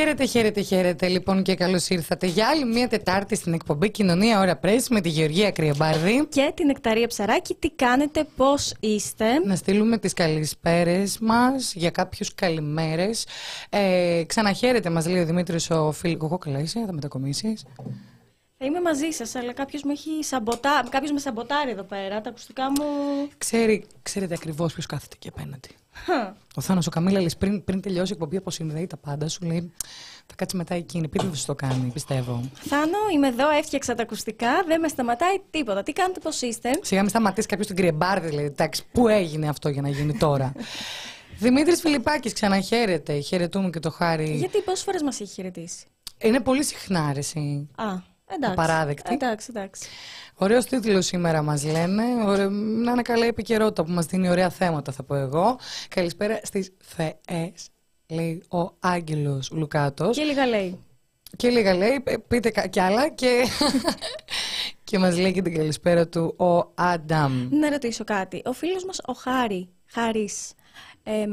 Χαίρετε, χαίρετε, χαίρετε λοιπόν και καλώς ήρθατε για άλλη μια Τετάρτη στην εκπομπή Κοινωνία Ωρα Πρέσ με τη Γεωργία Κρυαμπάρδη. Και την Εκταρία Ψαράκη. Τι κάνετε, πώς είστε; Να στείλουμε τις καλησπέρες μας για κάποιους καλημέρες. Ε, ξαναχαίρετε, μας λέει ο Δημήτρης ο φίλο. Εγώ καλά είσαι, θα μετακομίσεις. Θα είμαι μαζί σας, αλλά κάποιος με έχει σαμποτά... κάποιος με σαμποτάρει εδώ πέρα. Τα ακουστικά μου. Ξέρει, ξέρετε ακριβώς ποιος κάθεται εκεί απέναντι. Ο Θάνος ο Καμίλα πριν, πριν τελειώσει η εκπομπή αποσυνδέει τα πάντα, σου λέει θα κάτσει μετά εκείνη. Πείτε που το κάνει, πιστεύω. Θάνο, είμαι εδώ, έφτιαξα τα ακουστικά, δεν με σταματάει τίποτα. Τι κάνετε, πώς είστε; Σιγά μην σταματήσει κάποιος την κρυεμπάρδη, δηλαδή. Εντάξει, πού έγινε αυτό για να γίνει τώρα. Δημήτρης Φιλιππάκης, ξαναχαίρετε. Χαιρετούμε και το χάρη. Γιατί πόσες φορές μας έχει χαιρετήσει; Είναι πολύ συχνά, αρέσει. Α, εντάξει. Απαράδεκτη. Εντάξει, εντάξει. Ωραίος τίτλος σήμερα μας λένε. Ωραίο, να είναι καλά επικαιρότητα που μας δίνει ωραία θέματα, θα πω εγώ. Καλησπέρα στις Θεές, λέει ο Άγγελος Λουκάτος. Και λίγα λέει. Και λίγα λέει, ε, πείτε κι άλλα και, και μας λέει και την καλησπέρα του ο Άνταμ. Να ρωτήσω κάτι. Ο φίλος μας ο Χάρη, Χάρης, ε,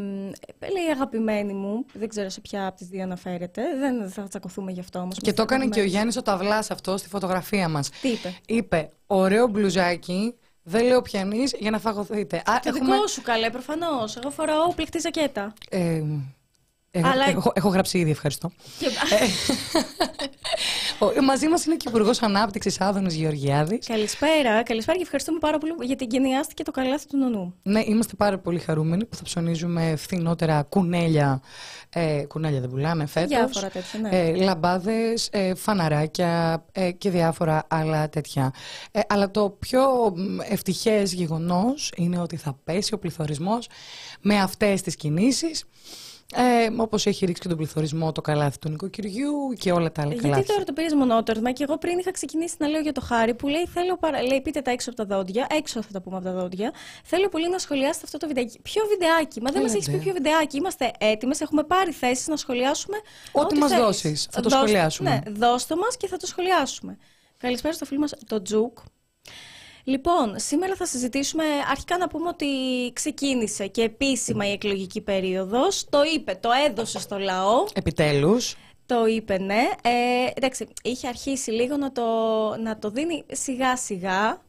λέει αγαπημένη μου, δεν ξέρω σε ποια από τις δύο αναφέρεται, δεν θα τσακωθούμε γι' αυτό όμως. Και το έκανε και ο Γιάννης ο Ταυλάς αυτό στη φωτογραφία μας. Τι είπε; Είπε, ωραίο μπλουζάκι, δεν λέω πιανείς για να φαγωθείτε. Α, Το δικό σου καλέ, προφανώς. Εγώ φοράω πληκτή ζακέτα. Ε, έχω, Αλλά- έχω, έχω γράψει ήδη, ευχαριστώ. Και- Ο- μαζί μας είναι και ο Υπουργός Ανάπτυξης Άδωνης Γεωργιάδης. Καλησπέρα, καλησπέρα και ευχαριστούμε πάρα πολύ γιατί εγκαινιάστηκε το καλάθι του νονού. Ναι, είμαστε πάρα πολύ χαρούμενοι που θα ψωνίζουμε φθηνότερα κουνέλια. Ε, κουνέλια δεν πουλάμε φέτος. Διάφορα τέτοια, ναι. Ε, λαμπάδες, ε, φαναράκια ε, και διάφορα άλλα τέτοια. Ε, αλλά το πιο μ, ευτυχές γεγονός είναι ότι θα πέσει ο πληθωρισμός με αυτές τις κινήσεις. Ε, όπως έχει ρίξει και τον πληθωρισμό το καλάθι του νοικοκυριού και όλα τα άλλα Γιατί καλάθια. τώρα το πήρες μονότορμα και εγώ πριν είχα ξεκινήσει να λέω για το χάρη που λέει, θέλω παρα... λέει πείτε τα έξω από τα δόντια, έξω θα τα πούμε από τα δόντια. Θέλω πολύ να σχολιάσετε αυτό το βιντεάκι. Ποιο βιντεάκι, μα δεν μας Έλατε. έχεις πει ποιο βιντεάκι. Είμαστε έτοιμες, έχουμε πάρει θέσεις να σχολιάσουμε. Ό,τι μας θέλεις. δώσεις, θα το Δώσ' σχολιάσουμε. Ναι, δώστε μας και θα το σχολιάσουμε. Καλησπέρα στο φίλο μας το Τζουκ. Λοιπόν, σήμερα θα συζητήσουμε, αρχικά να πούμε ότι ξεκίνησε και επίσημα η εκλογική περίοδος, το είπε, το έδωσε στο λαό, Επιτέλους. το είπε, ναι. Ε, εντάξει, είχε αρχίσει λίγο να το, να το δίνει σιγά σιγά,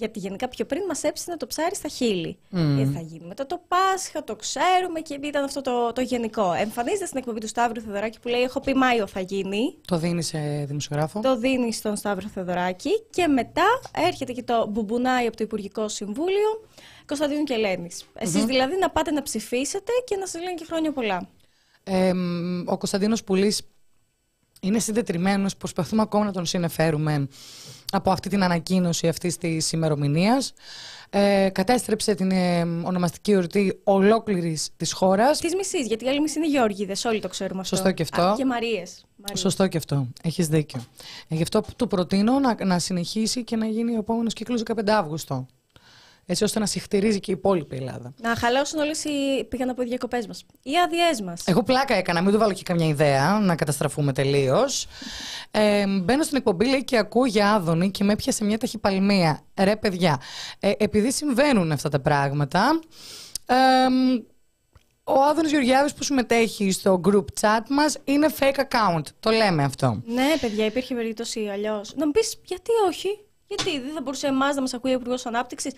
γιατί γενικά πιο πριν μας έψηνε το ψάρι στα χείλη. Μμμ. Ε, θα γίνει μετά το Πάσχα, το ξέρουμε και ήταν αυτό το, το γενικό. Εμφανίζεται στην εκπομπή του Σταύρου Θεοδωράκη που λέει «Έχω πει Μάιο θα γίνει». Το δίνεις σε δημοσιογράφο; Το δίνεις στον Σταύρο Θεοδωράκη και μετά έρχεται και το μπουμπουνάι από το Υπουργικό Συμβούλιο Κωνσταντίνου και Ελένης. Εσείς δηλαδή να πάτε να ψηφίσετε και να σας λένε και χρόνια πολλά. Ε, μ, ο Κωνσταντίνος Πουλής είναι συντετριμένος, προσπαθούμε ακόμα να τον συνεφέρουμε από αυτή την ανακοίνωση αυτής της ημερομηνίας. Ε, κατέστρεψε την ε, ονομαστική εορτή ολόκληρης της χώρας. Της μισής, γιατί οι άλλοι μισή είναι Γεώργιδες, όλοι το ξέρουμε αυτό. Σωστό και αυτό. Α, και Μαρίες. Μαρίες. Σωστό και αυτό. Έχεις δίκιο. Ε, γι' αυτό του προτείνω να, να συνεχίσει και να γίνει ο επόμενος κύκλος 15 Αύγουστο. Έτσι ώστε να συχτηρίζει και η υπόλοιπη Ελλάδα. Να χαλάσουν όλες οι πήγαν από οι διακοπές μας. Οι άδειές μας. Εγώ πλάκα έκανα, μην του βάλω και καμιά ιδέα να καταστραφούμε τελείως. Ε, μπαίνω στην εκπομπή, λέει και ακούω για Άδωνη και με έπιασε μια ταχυπαλμία. Ρε παιδιά, ε, επειδή συμβαίνουν αυτά τα πράγματα, ε, ο Άδωνης Γεωργιάδης που συμμετέχει στο group chat μας είναι fake account. Το λέμε αυτό. Ναι, παιδιά, υπήρχε περίπτωση αλλιώς. Να μου πεις, γιατί όχι; Γιατί δεν θα μπορούσε εμάς να μας ακούει ο Υπουργός Ανάπτυξης.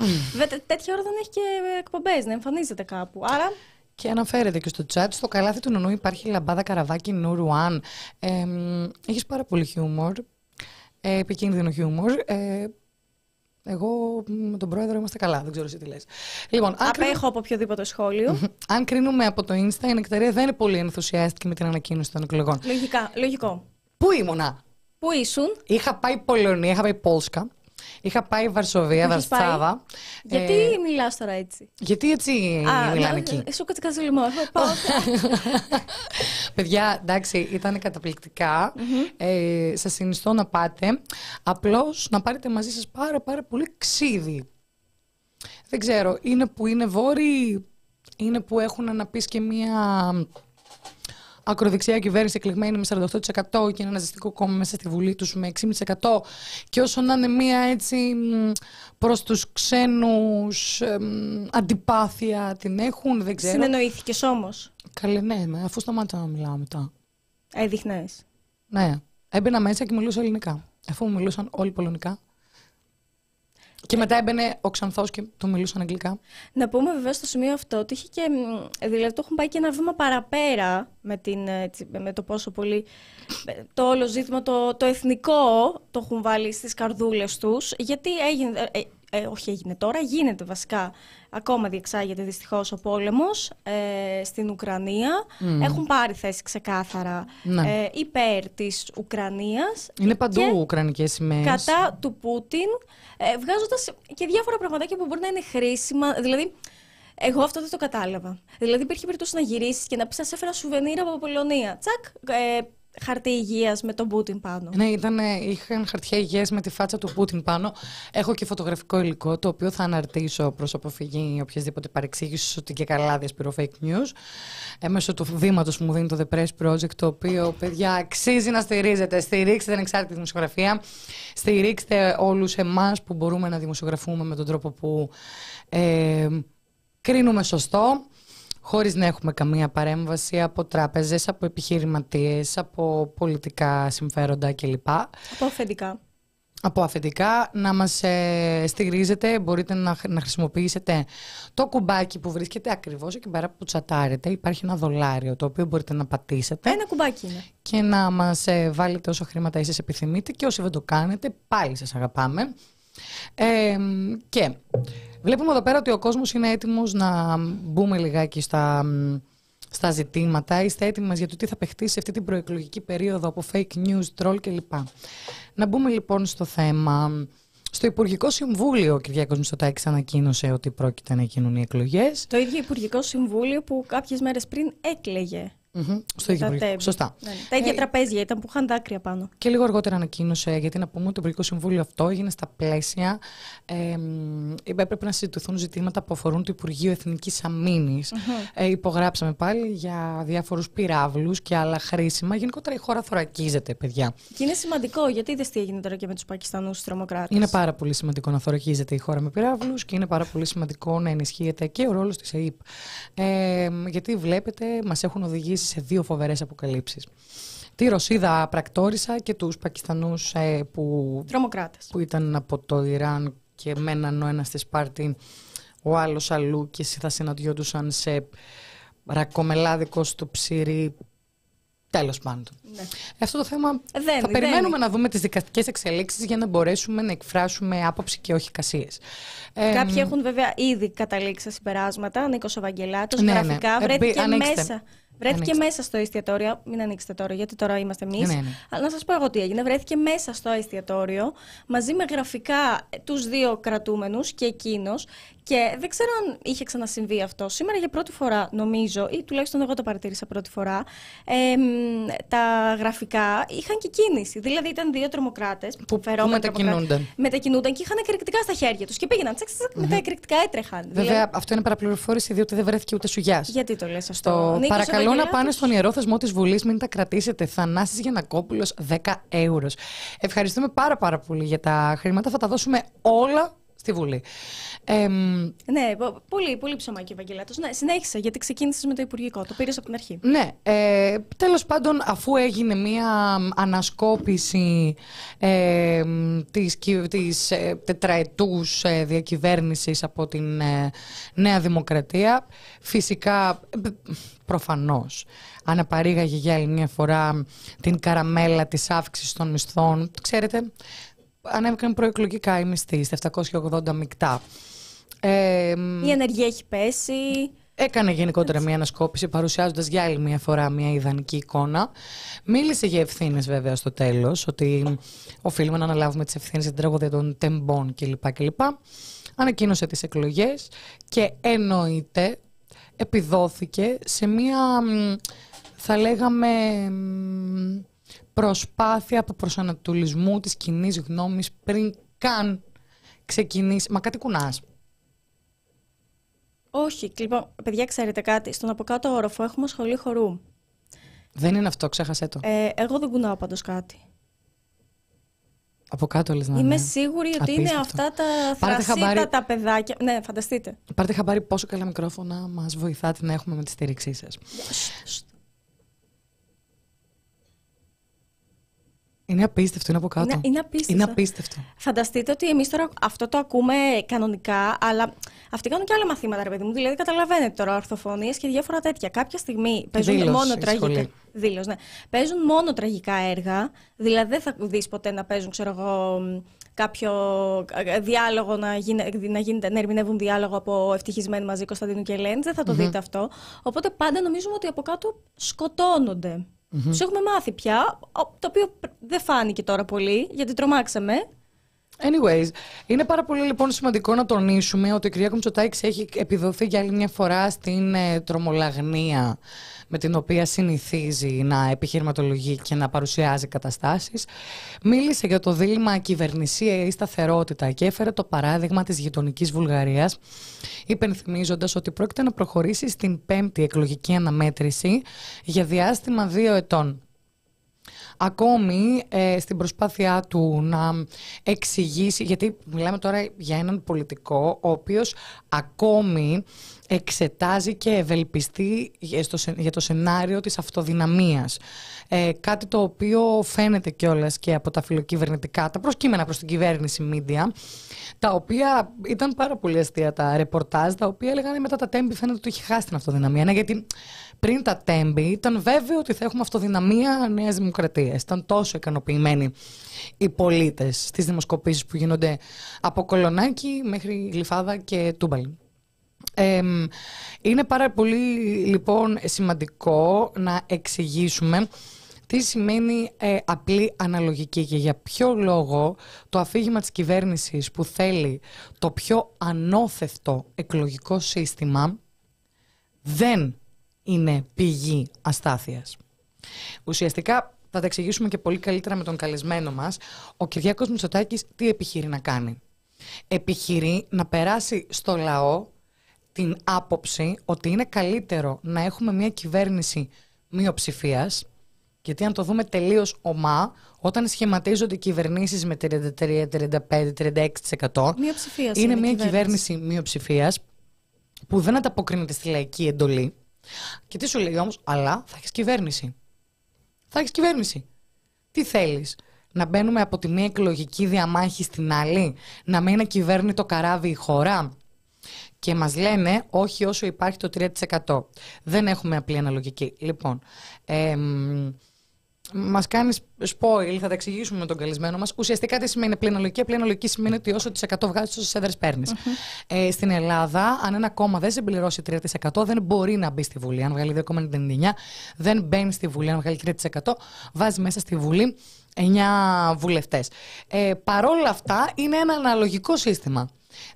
τέτοια ώρα δεν έχει και εκπομπές, να εμφανίζεται κάπου. Άρα. Και αναφέρεται και στο chat, στο καλάθι του νονού υπάρχει λαμπάδα καραβάκι Νουρ One. Ε, έχεις πάρα πολύ χιούμορ, ε, επικίνδυνο χιούμορ. Ε, εγώ με τον πρόεδρο είμαστε καλά, δεν ξέρω εσύ τι λες. Λοιπόν, αν, κρίνουμε, Απέχω από οποιοδήποτε σχόλιο. αν κρίνουμε από το Insta, η Νεκταρία δεν είναι πολύ ενθουσιάστηκε με την ανακοίνωση των εκλογών. Λογικά, λογικό. Πού ήμουνα; Πού ήσουν, Είχα πάει Πολωνία, είχα πάει Πόλσκα, είχα πάει Βαρσοβία, Πού έχεις Βαρσάβα. γιατί Ε, μιλάς τώρα έτσι; γιατί έτσι μιλάνε εκεί; Σου κάτσε κάτι λιμό. Εγώ πάω. Παιδιά, εντάξει, ήταν καταπληκτικά. Ε, σας συνιστώ να πάτε. Απλώς να πάρετε μαζί σας πάρα πάρα πολύ ξύδι. Δεν ξέρω, είναι που είναι βόρειοι, είναι που έχουν να πεις και μία ακροδεξιά κυβέρνηση εκλεγμένη με 48% και ένα ναζιστικό κόμμα μέσα στη Βουλή τους με 6,5% και όσο να είναι μία έτσι μ, προς τους ξένους εμ, αντιπάθεια την έχουν, δεν ξέρω. Συνεννοήθηκες όμως; Καλέ, ναι, με, αφού σταμάτησα να μιλάω μετά. Έδειχνες. Ναι. Έμπαινα μέσα και μιλούσα ελληνικά. Αφού μου μιλούσαν όλοι πολωνικά. Και μετά έμπαινε ο Ξανθός και του μιλούσαν αγγλικά. Να πούμε βέβαια στο σημείο αυτό ότι είχε και. μ, Δηλαδή το έχουν πάει και ένα βήμα παραπέρα με, την, ε, έτσι, με το πόσο πολύ. ε, Το όλο ζήτημα, το, το εθνικό το έχουν βάλει στις καρδούλες τους. Γιατί έγινε. Ε, ε, όχι έγινε τώρα, γίνεται βασικά. Ακόμα διεξάγεται δυστυχώς ο πόλεμος ε, στην Ουκρανία. Έχουν πάρει θέση ξεκάθαρα Ναι. ε, υπέρ της Ουκρανίας Είναι παντού και ουκρανικές σημαίες. κατά του Πούτιν, ε, βγάζοντας και διάφορα πραγματάκια που μπορεί να είναι χρήσιμα. Δηλαδή, εγώ αυτό δεν το κατάλαβα. Δηλαδή, υπήρχε περίπτωση να γυρίσεις και να πεις: Σας έφερα σουβενίρ από Πολωνία. Τσακ, ε, χαρτί υγείας με τον Πούτιν πάνω. Ναι, ήταν, είχαν χαρτιά υγιές με τη φάτσα του Πούτιν πάνω. Έχω και φωτογραφικό υλικό, το οποίο θα αναρτήσω προς αποφυγή οποιασδήποτε παρεξήγησης ότι και καλά διασπηρώ fake news. Έμεσω του βήματος που μου δίνει το The Press Project, το οποίο, παιδιά, αξίζει να στηρίζετε. Στηρίξτε την εξάρτητη δημοσιογραφία. Στηρίξτε όλους εμάς που μπορούμε να δημοσιογραφούμε με τον τρόπο που ε, κρίνουμε σωστό χωρίς να έχουμε καμία παρέμβαση από τράπεζες, από επιχειρηματίες, από πολιτικά συμφέροντα κλπ. Από αφεντικά. Από αφεντικά να μας ε, στηρίζετε, μπορείτε να, χ- να χρησιμοποιήσετε το κουμπάκι που βρίσκεται ακριβώς εκεί πέρα που τσατάρετε. Υπάρχει ένα δολάριο το οποίο μπορείτε να πατήσετε Ένα κουμπάκι είναι. και να μας ε, βάλετε όσο χρήματα εσείς επιθυμείτε και όσοι δεν το κάνετε πάλι σας αγαπάμε. Ε, και βλέπουμε εδώ πέρα ότι ο κόσμος είναι έτοιμος να μπούμε λιγάκι στα, μ, στα ζητήματα. Είστε έτοιμοι για το τι θα παιχτεί σε αυτή την προεκλογική περίοδο από fake news, troll κλπ. Να μπούμε λοιπόν στο θέμα. Στο Υπουργικό Συμβούλιο ο Κυριάκος Μητσοτάκης ανακοίνωσε ότι πρόκειται να γίνουν οι εκλογές. Το ίδιο Υπουργικό Συμβούλιο που κάποιες μέρες πριν έκλαιγε. Μμμ, Στο ίδιο τα Υπουργικό. τέμπη. Σωστά. Ναι, ναι. Τα ίδια Ε, τραπέζια ήταν που είχαν δάκρυα πάνω. Και λίγο αργότερα ανακοίνωσε, γιατί να πούμε ότι το Υπουργικό Συμβούλιο αυτό έγινε στα πλαίσια. Ε, μ, έπρεπε να συζητηθούν ζητήματα που αφορούν το Υπουργείο Εθνικής Αμήνης. Ε, υπογράψαμε πάλι για διάφορους πυράβλους και άλλα χρήσιμα. Γενικότερα η χώρα θωρακίζεται, παιδιά. Και είναι σημαντικό γιατί είδες τι έγινε τώρα και με τους Πακιστανούς τρομοκράτες. Είναι πάρα πολύ σημαντικό να θωρακίζεται η χώρα με πυράβλους και είναι πάρα πολύ σημαντικό να ενισχύεται και ο ρόλος της ΕΕΠ. Ε, γιατί βλέπετε, μας έχουν οδηγήσει σε δύο φοβερές αποκαλύψεις. Τη Ρωσίδα πρακτόρισα και τους Πακιστανούς ε, που Τρομοκράτες. που ήταν από το Ιράν και μέναν ο ένας στη Σπάρτη, ο άλλος αλλού και θα συναντιόντουσαν σε ρακομελάδικος στο ψήρι. Τέλος πάντων. Ναι. Αυτό το θέμα Δεν, θα δεν περιμένουμε να δούμε τις δικαστικές εξελίξεις για να μπορέσουμε να εκφράσουμε άποψη και όχι κασίες. Ε, Κάποιοι έχουν βέβαια ήδη καταλήξει σε συμπεράσματα. Νίκος Ευαγγελάτος, Ναι, ναι. γραφικά. Ε, βρέθηκε μπη- ανοίξτε. μέσα. Βρέθηκε Ανοίξτε. μέσα στο εστιατόριο. Μην ανοίξετε τώρα, γιατί τώρα είμαστε εμείς. Ναι, ναι, ναι. Αλλά να σας πω εγώ τι έγινε. Βρέθηκε μέσα στο εστιατόριο μαζί με γραφικά τους δύο κρατούμενους και εκείνος. Και δεν ξέρω αν είχε ξανασυμβεί αυτό. Σήμερα για πρώτη φορά, νομίζω, ή τουλάχιστον εγώ το παρατήρησα πρώτη φορά, εμ, τα γραφικά είχαν και κίνηση. Δηλαδή ήταν δύο τρομοκράτες Που- που μετακινούνταν. μετακινούνταν και είχαν εκρηκτικά στα χέρια τους. Και πήγαιναν τσακ, τσακ, με τα εκρηκτικά έτρεχαν. Βέβαια, Δηλαδή, αυτό είναι παραπληροφόρηση διότι δεν βρέθηκε ούτε σουγιάς. γιατί το λες αυτό. Στο Νίκος παρακαλώ να Ευαγγελάτος. πάνε στον ιερό θεσμό της Βουλής, μην τα κρατήσετε. Θανάσης Γιανακόπουλος 10 ευρώ. Ευχαριστούμε πάρα πάρα πολύ για τα χρήματα. Θα τα δώσουμε όλα στη Βουλή. Ε, μ, Ναι, πο- πολύ, πολύ ψωμάκι, Ευαγγελάτος. Ναι, συνέχισε, γιατί ξεκίνησες με το Υπουργικό. Το πήρες από την αρχή. ναι, ε, τέλος πάντων αφού έγινε μία ανασκόπηση ε, μ, της, κυ- της ε, τετραετούς ε, διακυβέρνησης από την ε, Νέα Δημοκρατία, φυσικά ε, προφανώς αναπαρήγαγε για άλλη μια φορά την καραμέλα της αύξησης των μισθών. Ξέρετε, ανέβηκαν προεκλογικά οι μισθοί στα 780 μεικτά. Ε, μ, Η ενεργεία έχει πέσει. Έκανε γενικότερα μια ανασκόπηση παρουσιάζοντας για άλλη μια φορά μια ιδανική εικόνα. Μίλησε για ευθύνες βέβαια στο τέλος, ότι οφείλουμε να αναλάβουμε τις ευθύνες για την τραγωδία των τεμπών κλπ. κλπ. Ανακοίνωσε τις εκλογές και εννοείται επιδόθηκε σε μια, μ, θα λέγαμε, μ, προσπάθεια από προσανατολισμού της κοινής γνώμης πριν καν ξεκινήσει. Μα κάτι κουνάς. Όχι, λοιπόν, παιδιά, ξέρετε κάτι. Στον από κάτω όροφο έχουμε σχολή χορού. Δεν είναι αυτό, ξέχασέ το. Ε, εγώ δεν κουνάω πάντως κάτι. Από κάτω λες να Είμαι είναι. σίγουρη ότι είναι Απίστευτο. αυτά τα Πάρτε θρασίτα χαμπάρι. τα παιδάκια. Ναι, φανταστείτε. Πάρτε χαμπάρι πόσο καλά μικρόφωνα μας βοηθάτε να έχουμε με τη στήριξή σας. Είναι απίστευτο, είναι από κάτω. Είναι, είναι απίστευτο. Είναι απίστευτο. Φανταστείτε ότι εμείς τώρα αυτό το ακούμε κανονικά, αλλά αυτοί κάνουν και άλλα μαθήματα, ρε παιδί μου. Δηλαδή, καταλαβαίνετε τώρα ορθοφωνίες και διάφορα τέτοια. Κάποια στιγμή παίζουν δήλωση, μόνο η τραγικά. σχολή. Δήλωση, ναι. Παίζουν μόνο τραγικά έργα. Δηλαδή, δεν θα δεις ποτέ να παίζουν, ξέρω εγώ, μ, κάποιο ε, διάλογο να, γίνε, να, γίνεται, να ερμηνεύουν διάλογο από ευτυχισμένοι μαζί Κωνσταντίνου και Ελένη. Δεν θα το δείτε αυτό. Οπότε πάντα νομίζουμε ότι από κάτω σκοτώνονται. Τους έχουμε μάθει πια, ο- το οποίο δεν φάνηκε τώρα πολύ, γιατί τρομάξαμε. Anyways, είναι πάρα πολύ λοιπόν σημαντικό να τονίσουμε ότι ο Κυριάκο Μητσοτάκης έχει επιδοθεί για άλλη μια φορά στην ε, τρομολαγνία με την οποία συνηθίζει να επιχειρηματολογεί και να παρουσιάζει καταστάσεις. Μίλησε για το δίλημα κυβερνησία ή σταθερότητα και έφερε το παράδειγμα της γειτονικής Βουλγαρίας, υπενθυμίζοντας ότι πρόκειται να προχωρήσει στην πέμπτη εκλογική αναμέτρηση για διάστημα δύο ετών ακόμη ε, στην προσπάθειά του να εξηγήσει, γιατί μιλάμε τώρα για έναν πολιτικό ο οποίος ακόμη εξετάζει και ευελπιστεί για στο σε- για το σενάριο της αυτοδυναμίας. Ε, κάτι το οποίο φαίνεται κιόλας και από τα φιλοκυβερνητικά, τα προσκύμενα προς την κυβέρνηση media, τα οποία ήταν πάρα πολύ αστεία τα ρεπορτάζ, τα οποία έλεγαν μετά τα τέμπη φαίνεται ότι είχε χάσει την αυτοδυναμία. Ναι, γιατί πριν τα τέμπη ήταν βέβαιο ότι θα έχουμε αυτοδυναμία Νέας Δημοκρατίας. Ήταν τόσο ικανοποιημένοι οι πολίτες στις δημοσκοπήσεις που γίνονται από Κολονάκι μέχρι Γλυφάδα και Τούμπαλιν. Εμ, είναι πάρα πολύ λοιπόν σημαντικό να εξηγήσουμε τι σημαίνει ε, απλή αναλογική και για ποιο λόγο το αφήγημα της κυβέρνησης που θέλει το πιο ανώθευτο εκλογικό σύστημα δεν είναι πηγή αστάθειας. Ουσιαστικά θα τα εξηγήσουμε και πολύ καλύτερα με τον καλεσμένο μας. Ο Κυριάκος Μητσοτάκης τι επιχειρεί να κάνει. Επιχειρεί να περάσει στο λαό την άποψη ότι είναι καλύτερο να έχουμε μια κυβέρνηση μειοψηφίας. Γιατί αν το δούμε τελείως ομά, όταν σχηματίζονται κυβερνήσεις με 33, 35, 36% Μειοψηφίας είναι είναι η μια κυβέρνηση. κυβέρνηση μειοψηφίας που δεν ανταποκρίνεται στη λαϊκή εντολή. Και τι σου λέει όμως, αλλά θα έχεις κυβέρνηση. Θα έχεις κυβέρνηση. Τι θέλεις, να μπαίνουμε από τη μία εκλογική διαμάχη στην άλλη, να μην είναι κυβέρνητο καράβι η χώρα; Και μας λένε όχι όσο υπάρχει το 3%. Δεν έχουμε απλή αναλογική. Λοιπόν, εμ, Μας κάνεις spoil, θα τα εξηγήσουμε με τον καλεσμένο μας. Ουσιαστικά τι σημαίνει απλή αναλογική; Απλή αναλογική σημαίνει ότι όσο τη 100 βγάζεις, όσε έδρες παίρνεις. Ε, στην Ελλάδα, αν ένα κόμμα δεν συμπληρώσει 3%, δεν μπορεί να μπει στη Βουλή. Αν βγάλει 2,99, δεν μπαίνει στη Βουλή. Αν βγάλει 3%, βάζει μέσα στη Βουλή 9 βουλευτές. Ε, παρόλα αυτά, είναι ένα αναλογικό σύστημα.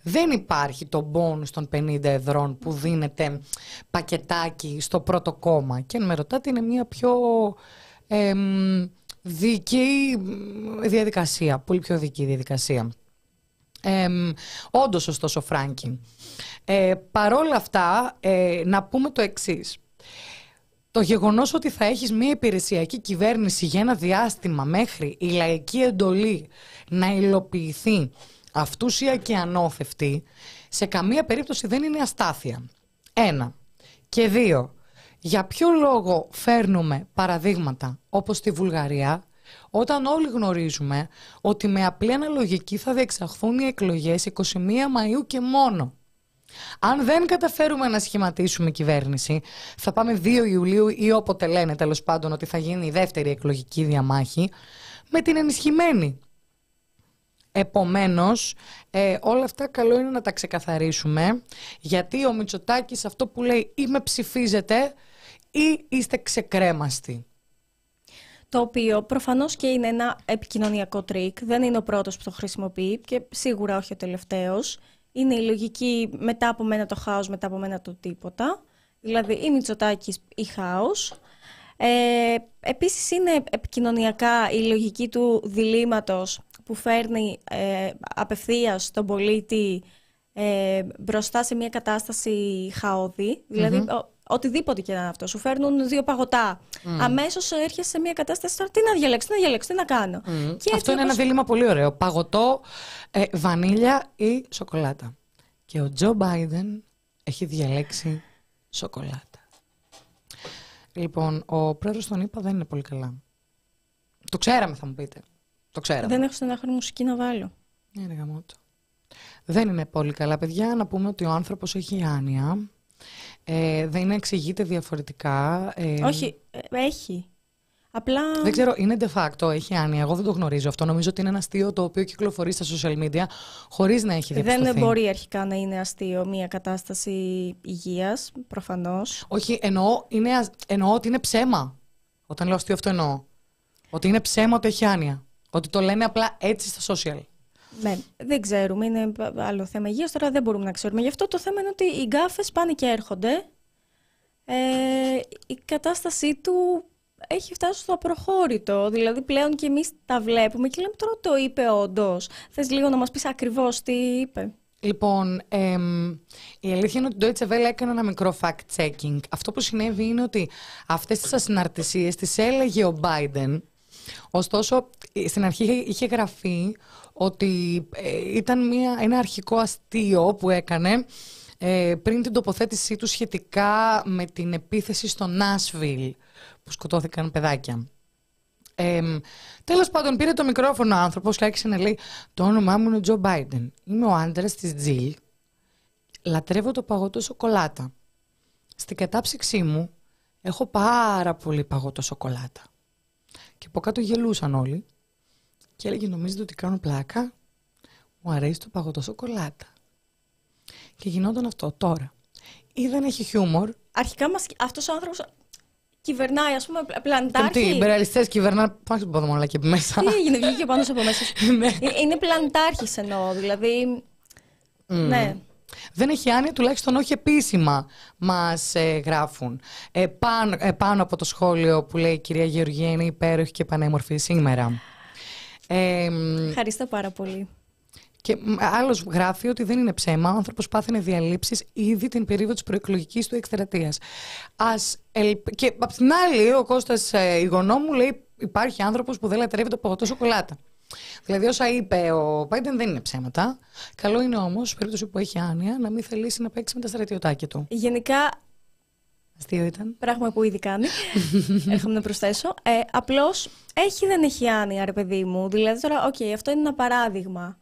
Δεν υπάρχει το bonus των 50 εδρών που δίνεται πακετάκι στο πρώτο κόμμα. Και αν με ρωτάτε, είναι μια πιο εμ, δίκαιη διαδικασία. Πολύ πιο δίκαιη διαδικασία. Ε, όντως ωστόσο Φράγκη. Ε, παρόλα αυτά ε, να πούμε το εξής. Το γεγονός ότι θα έχεις μια υπηρεσιακή κυβέρνηση για ένα διάστημα μέχρι η λαϊκή εντολή να υλοποιηθεί αυτούσια και ανώθευτη, σε καμία περίπτωση δεν είναι αστάθεια. Ένα. Και δύο. Για ποιο λόγο φέρνουμε παραδείγματα όπως τη Βουλγαρία, όταν όλοι γνωρίζουμε ότι με απλή αναλογική θα διεξαχθούν οι εκλογές 21 Μαΐου και μόνο. Αν δεν καταφέρουμε να σχηματίσουμε κυβέρνηση, θα πάμε 2 Ιουλίου ή όποτε λένε τέλος πάντων ότι θα γίνει η δεύτερη εκλογική διαμάχη, με την ενισχυμένη. Επομένως, ε, όλα αυτά καλό είναι να τα ξεκαθαρίσουμε, γιατί ο Μητσοτάκης αυτό που λέει ή με ψηφίζετε ή είστε ξεκρέμαστοι. Το οποίο προφανώς και είναι ένα επικοινωνιακό τρικ. Δεν είναι ο πρώτος που το χρησιμοποιεί και σίγουρα όχι ο τελευταίος. Είναι η λογική μετά από μένα το χάος, μετά από μένα το τίποτα. Δηλαδή ή Μητσοτάκης ή χάος. Ε, επίσης είναι επικοινωνιακά η λογική του διλήμματος που φέρνει ε, απευθείας τον πολίτη ε, μπροστά σε μια κατάσταση χαώδη. Δηλαδή, ο- οτιδήποτε και να είναι αυτό. Σου φέρνουν δύο παγωτά. Αμέσως έρχεσαι σε μια κατάσταση τώρα τι να διαλέξω, τι να διαλέξω, τι να κάνω. Και έτσι Αυτό είναι ένα όπως- δίλημα πολύ ωραίο. Παγωτό, ε, βανίλια ή σοκολάτα. Και ο Τζο Μπάιντεν έχει διαλέξει σοκολάτα. Λοιπόν, ο πρόεδρος των ΗΠΑ δεν είναι πολύ καλά. Το ξέραμε, θα μου πείτε. Το ξέραμε. Δεν έχω στενάχρονη μουσική να βάλω. Ναι, ρε γαμώτο. Δεν είναι πολύ καλά, παιδιά. Να πούμε ότι ο άνθρωπος έχει άνοια. Ε, δεν εξηγείται διαφορετικά. Ε, Όχι, ε, έχει. Απλά. Δεν ξέρω, είναι de facto, έχει άνοια. Εγώ δεν το γνωρίζω αυτό. Νομίζω ότι είναι ένα αστείο το οποίο κυκλοφορεί στα social media χωρίς να έχει διαπιστωθεί. Δεν μπορεί αρχικά να είναι αστείο μια κατάσταση υγείας, προφανώς. Όχι, εννοώ, είναι, ασ- εννοώ ότι είναι ψέμα. Όταν λέω αστείο, αυτό εννοώ. Ότι είναι ψέμα ότι έχει άνοια. Ότι το λένε απλά έτσι στα social. Ναι, δεν ξέρουμε. Είναι άλλο θέμα υγείας. Τώρα δεν μπορούμε να ξέρουμε. Γι' αυτό το θέμα είναι ότι οι γκάφες πάνε και έρχονται. Ε, η κατάστασή του έχει φτάσει στο απροχώρητο. Δηλαδή πλέον και εμείς τα βλέπουμε και λέμε τώρα το είπε όντως. Θες λίγο να μας πεις ακριβώς τι είπε. Λοιπόν, εμ, η αλήθεια είναι ότι το Deutsche Welle έκανε ένα μικρό fact-checking. Αυτό που συνέβη είναι ότι αυτές τις ασυναρτησίες τις έλεγε ο Biden. Ωστόσο, ε, στην αρχή είχε- είχε γραφεί ότι ε, ήταν μια, ένα αρχικό αστείο που έκανε ε, πριν την τοποθέτησή του σχετικά με την επίθεση στο Nashville που σκοτώθηκαν παιδάκια. Ε, Τέλος πάντων, πήρε το μικρόφωνο ο άνθρωπος και άρχισε να λέει: Το όνομά μου είναι ο Τζο Μπάιντεν. Είμαι ο άντρας της Τζιλ. Λατρεύω το παγωτό σοκολάτα. Στην κατάψυξή μου έχω πάρα πολύ παγωτό σοκολάτα. Και από κάτω γελούσαν όλοι. Και έλεγε: Νομίζετε ότι κάνω πλάκα; Μου αρέσει το παγωτό σοκολάτα. Και γινόταν αυτό τώρα. Ή δεν έχει χιούμορ. Αρχικά μας, αυτός ο άνθρωπος κυβερνάει, ας πούμε, Και τι, πλαντάρχη. οι μπεραλιστές κυβερνάνε. Πάμε στον ποδομόλα και μέσα. Τι έγινε, βγήκε πάνω από μέσα. Ναι. Ε, Είναι πλαντάρχης εννοώ, δηλαδή... Ναι. Δεν έχει άνοια, τουλάχιστον όχι επίσημα μας ε, γράφουν. Ε, πάνω, ε, πάνω από το σχόλιο που λέει η κυρία Γεωργία είναι υπέροχη και πανέμορφη σήμερα. Ε, μ, Ευχαριστώ πάρα πολύ. και μ, άλλος γράφει ότι δεν είναι ψέμα. Ο άνθρωπος πάθαινε διαλύψεις ήδη την περίοδο της προεκλογικής του εκστρατείας. Ας, ελπ- Και απ' την άλλη, ο Κώστας ε, Ιγωνό μου λέει υπάρχει άνθρωπος που δεν λατρεύει το παγωτό σοκολάτα. Δηλαδή, όσα είπε ο Biden δεν είναι ψέματα. Καλό είναι όμως, σε περίπτωση που έχει άνοια, να μην θελήσει να παίξει με τα στρατιωτάκια του. Γενικά, Αστείο ήταν. πράγμα που ήδη κάνει, έχουμε να προσθέσω, ε, απλώς έχει δεν έχει άνοια, ρε παιδί μου. Δηλαδή τώρα, οκ, αυτό είναι ένα παράδειγμα.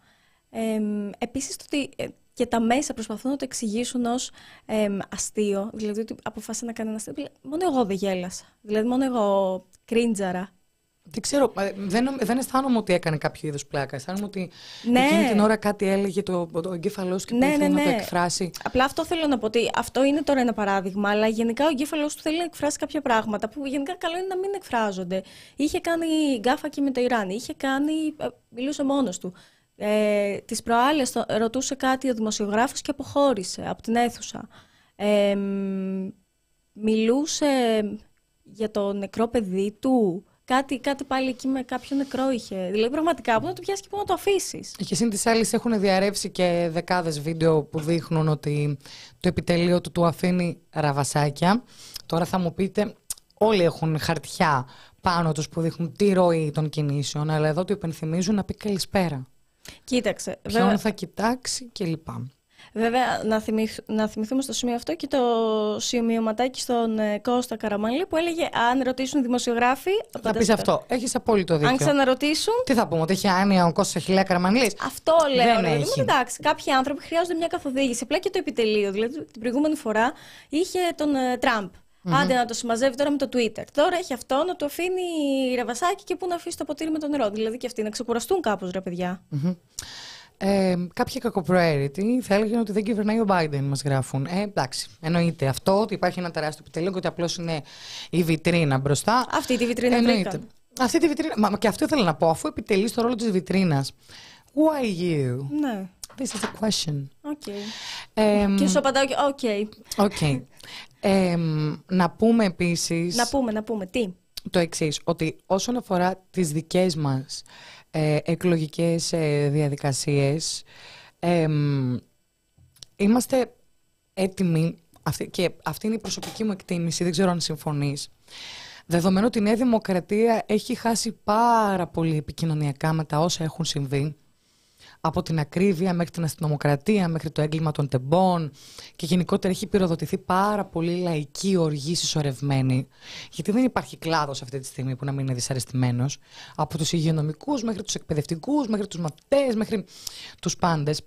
Ε, επίσης, το ότι ε, και τα μέσα προσπαθούν να το εξηγήσουν ως ε, αστείο, δηλαδή ότι αποφάσισε να κάνει ένα αστείο. Μόνο εγώ δεν γέλασα. Δηλαδή, μόνο εγώ κρίντζαρα. Δεν ξέρω, ε, δεν, νομ- δεν αισθάνομαι ότι έκανε κάποιου είδους πλάκα. Αισθάνομαι ότι Ναι. εκείνη την ώρα κάτι έλεγε το, ο εγκέφαλός του και Ναι, που ναι, ήθελε να το ναι. εκφράσει. Απλά αυτό θέλω να πω ότι αυτό είναι τώρα ένα παράδειγμα, αλλά γενικά ο εγκέφαλός του θέλει να εκφράσει κάποια πράγματα που γενικά καλό είναι να μην εκφράζονται. Είχε κάνει γκάφα και με το Ιράν, είχε κάνει. ε, μιλούσε μόνος του. Ε, τις προάλλες το- ρωτούσε κάτι ο δημοσιογράφος και αποχώρησε από την αίθουσα. Ε, μ, μιλούσε για το νεκρό παιδί του. Κάτι, κάτι πάλι εκεί με κάποιο νεκρό είχε. Δηλαδή πραγματικά που να το πιάσεις και που να το αφήσεις. Και σύν της άλλης έχουν διαρρεύσει και δεκάδες βίντεο που δείχνουν ότι το επιτελείο του του αφήνει ραβασάκια. Τώρα θα μου πείτε, όλοι έχουν χαρτιά πάνω τους που δείχνουν τη ροή των κινήσεων, αλλά εδώ του υπενθυμίζουν να πει καλησπέρα. Κοίταξε. Ποιον βέβαια- θα κοιτάξει κλπ. Βέβαια, να, θυμηθ- να θυμηθούμε στο σημείο αυτό και το σημειωματάκι στον ε, Κώστα Καραμανλή που έλεγε αν ρωτήσουν οι δημοσιογράφοι. Θα απαντάς πεις τώρα. αυτό. Έχεις απόλυτο Αν δίκιο. ξαναρωτήσουν. Τι θα πούμε, ότι έχει άνοια ο Κώστας Αχιλέα Καραμανλής. Αυτό λέω. Δεν ρε παιδί μου. έχει. Εντάξει, κάποιοι άνθρωποι χρειάζονται μια καθοδήγηση. Απλά και το επιτελείο. Δηλαδή, την προηγούμενη φορά είχε τον ε, τραμπ Άντε να το συμμαζεύει τώρα με το Twitter. Τώρα έχει αυτό να του αφήνει ρεβασάκι και πού να αφήσει το ποτήρι με το νερό. Δηλαδή και αυτοί να ξεκουραστούν κάπως, ρε παιδιά. Μμμ. Ε, κάποιοι κακοπροαίρετοι θα έλεγαν ότι δεν κυβερνάει ο Biden, μας γράφουν. Ε, εντάξει, εννοείται αυτό ότι υπάρχει ένα τεράστιο επιτελείο και ότι απλώς είναι η βιτρίνα μπροστά. Αυτή τη βιτρίνα Εννοείται. βρήκαν. Αυτή τη βιτρίνα. Μα, μα και αυτό ήθελα να πω, αφού επιτελεί το ρόλο της βιτρίνας. Why you? Ναι, This is a question. OK. Ε, Και σου απαντάω και, OK. okay. Ε, να πούμε επίσης Να πούμε, να πούμε. Τι; το εξής, ότι όσον αφορά τις δικές μας ε, εκλογικές ε, διαδικασίες, εμ, είμαστε έτοιμοι, αυτή, και αυτή είναι η προσωπική μου εκτίμηση, δεν ξέρω αν συμφωνείς, δεδομένου ότι η Νέα Δημοκρατία έχει χάσει πάρα πολύ επικοινωνιακά με τα όσα έχουν συμβεί, από την ακρίβεια μέχρι την αστυνομοκρατία, μέχρι το έγκλημα των τεμπών και γενικότερα έχει πυροδοτηθεί πάρα πολύ λαϊκή οργή συσσωρευμένη. Γιατί δεν υπάρχει κλάδος αυτή τη στιγμή που να μην είναι δυσαρεστημένος. Από τους υγειονομικούς μέχρι τους εκπαιδευτικούς, μέχρι τους μαθητές, μέχρι τους πάντες.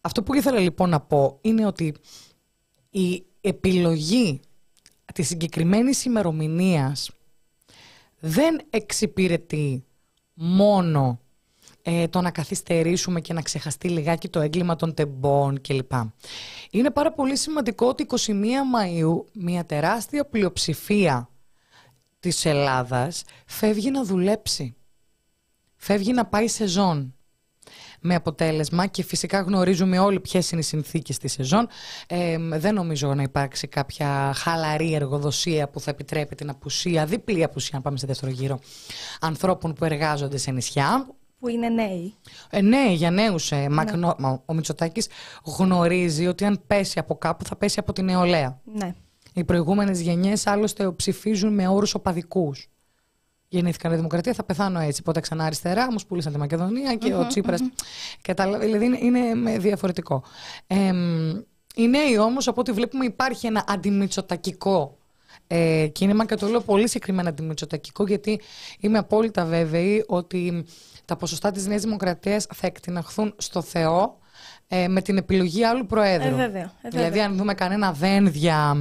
αυτό που ήθελα λοιπόν να πω είναι ότι η επιλογή της συγκεκριμένης ημερομηνίας δεν εξυπηρετεί μόνο ε, το να καθυστερήσουμε και να ξεχαστεί λιγάκι το έγκλημα των τεμπών κλπ. Είναι πάρα πολύ σημαντικό ότι 21 Μαΐου μια τεράστια πλειοψηφία της Ελλάδας φεύγει να δουλέψει. Φεύγει να πάει σεζόν. Με αποτέλεσμα και φυσικά γνωρίζουμε όλοι ποιες είναι οι συνθήκες της σεζόν. Ε, δεν νομίζω να υπάρξει κάποια χαλαρή εργοδοσία που θα επιτρέπει την απουσία, διπλή απουσία, αν πάμε σε δεύτερο γύρο, ανθρώπων που εργάζονται σε νησιά που είναι νέοι. Ε, ναι, για νέους. Ε, ναι. Ο Μητσοτάκης γνωρίζει ότι αν πέσει από κάπου θα πέσει από την νεολαία. Ναι. Οι προηγούμενες γενιές άλλωστε ψηφίζουν με όρους οπαδικούς. Γεννήθηκαν η Δημοκρατία, θα πεθάνω έτσι. Πότε ξανά αριστερά, όμως πούλησαν τη Μακεδονία και ο τσιπρα Δηλαδή είναι, είναι διαφορετικό. Ε, οι νέοι όμως, από ό,τι βλέπουμε, υπάρχει ένα αντιμητσοτακικό ε, κίνημα και το λέω πολύ συγκεκριμένα αντιμητσοτακικό, γιατί είμαι απόλυτα βέβαιη ότι τα ποσοστά της Νέας Δημοκρατίας θα εκτιναχθούν στο Θεό ε, με την επιλογή άλλου Προέδρου. Ε, βέβαια, ε, Δηλαδή, αν δούμε κανένα δένδια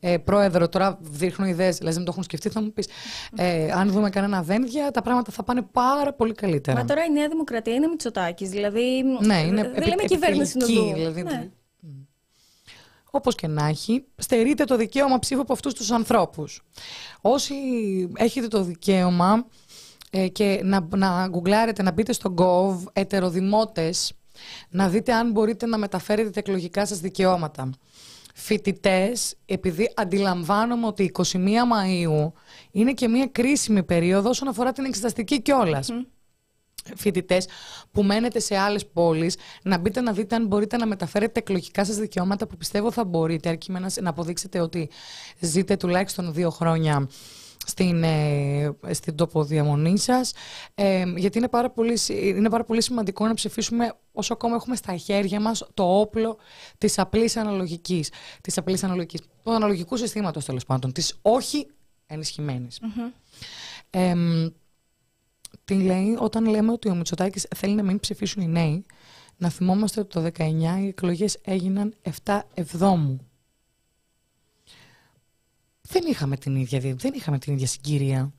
ε, πρόεδρο, τώρα δείχνω ιδέες, δηλαδή δεν το έχουν σκεφτεί, θα μου πεις. Ε, αν δούμε κανένα δένδια, τα πράγματα θα πάνε πάρα πολύ καλύτερα. Μα τώρα η Νέα Δημοκρατία είναι Μητσοτάκης, δηλαδή ναι, είναι δεν λέμε κυβέρνηση νοδού. Δηλαδή, ναι. Όπως και να έχει, στερείτε το δικαίωμα ψήφου από αυτούς τους ανθρώπους. Όσοι έχετε το δικαίωμα ε, και να, να γκουγκλάρετε, να μπείτε στο gov ετεροδημότες, να δείτε αν μπορείτε να μεταφέρετε τα εκλογικά σας δικαιώματα. Φοιτητές, επειδή αντιλαμβάνομαι ότι 21 Μαΐου είναι και μια κρίσιμη περίοδο όσον αφορά την εξεταστική κιόλας. Mm. Φοιτητές που μένετε σε άλλες πόλεις, να μπείτε να δείτε αν μπορείτε να μεταφέρετε εκλογικά σας δικαιώματα που πιστεύω θα μπορείτε, αρκεί να αποδείξετε ότι ζείτε τουλάχιστον δύο χρόνια στην, ε, στην τοποδιαμονή σας. Ε, γιατί είναι πάρα, πολύ, είναι πάρα πολύ σημαντικό να ψηφίσουμε όσο ακόμα έχουμε στα χέρια μας το όπλο της απλής αναλογικής, της απλής αναλογικής, του αναλογικού συστήματος τέλος πάντων, της όχι ενισχυμένης. τι λέει, όταν λέμε ότι ο Μητσοτάκης θέλει να μην ψηφίσουν οι νέοι, να θυμόμαστε ότι το 19 οι εκλογές έγιναν 7 εβδόμου δεν είχαμε την ίδια, δεν είχαμε την ίδια συγκυρία.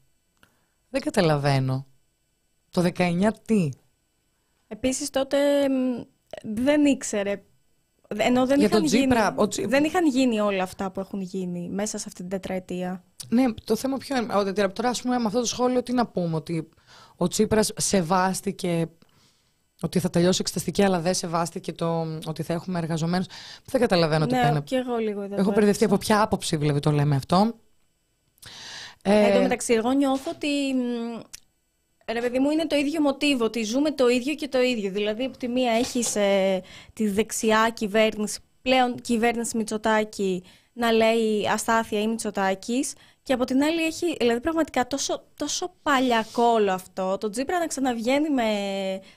Δεν καταλαβαίνω. Το 19 τι; Επίσης τότε δεν ήξερε ενώ δεν, είχαν γίνει, δεν είχαν γίνει όλα αυτά που έχουν γίνει μέσα σε αυτή την τετραετία. Ναι, το θέμα ποιο είναι. Τώρα, ας πούμε, με αυτό το σχόλιο, τι να πούμε, ότι ο Τσίπρας σεβάστηκε ότι θα τελειώσει εξεταστική, αλλά δεν σεβάστηκε το ότι θα έχουμε εργαζομένους. Δεν καταλαβαίνω τι ναι, πάνε. και εγώ λίγο Έχω μπερδευτεί από ποια άποψη δηλαδή το λέμε αυτό. Ε, Εν τω μεταξύ, εγώ νιώθω ότι. Ρε παιδί μου, είναι το ίδιο μοτίβο, ότι ζούμε το ίδιο και το ίδιο. Δηλαδή, από τη μία έχεις ε, τη δεξιά κυβέρνηση, πλέον κυβέρνηση Μητσοτάκη, να λέει αστάθεια ή Μητσοτάκης, και από την άλλη έχει, δηλαδή πραγματικά τόσο, τόσο παλιακό όλο αυτό. Το Τζίπρα να ξαναβγαίνει με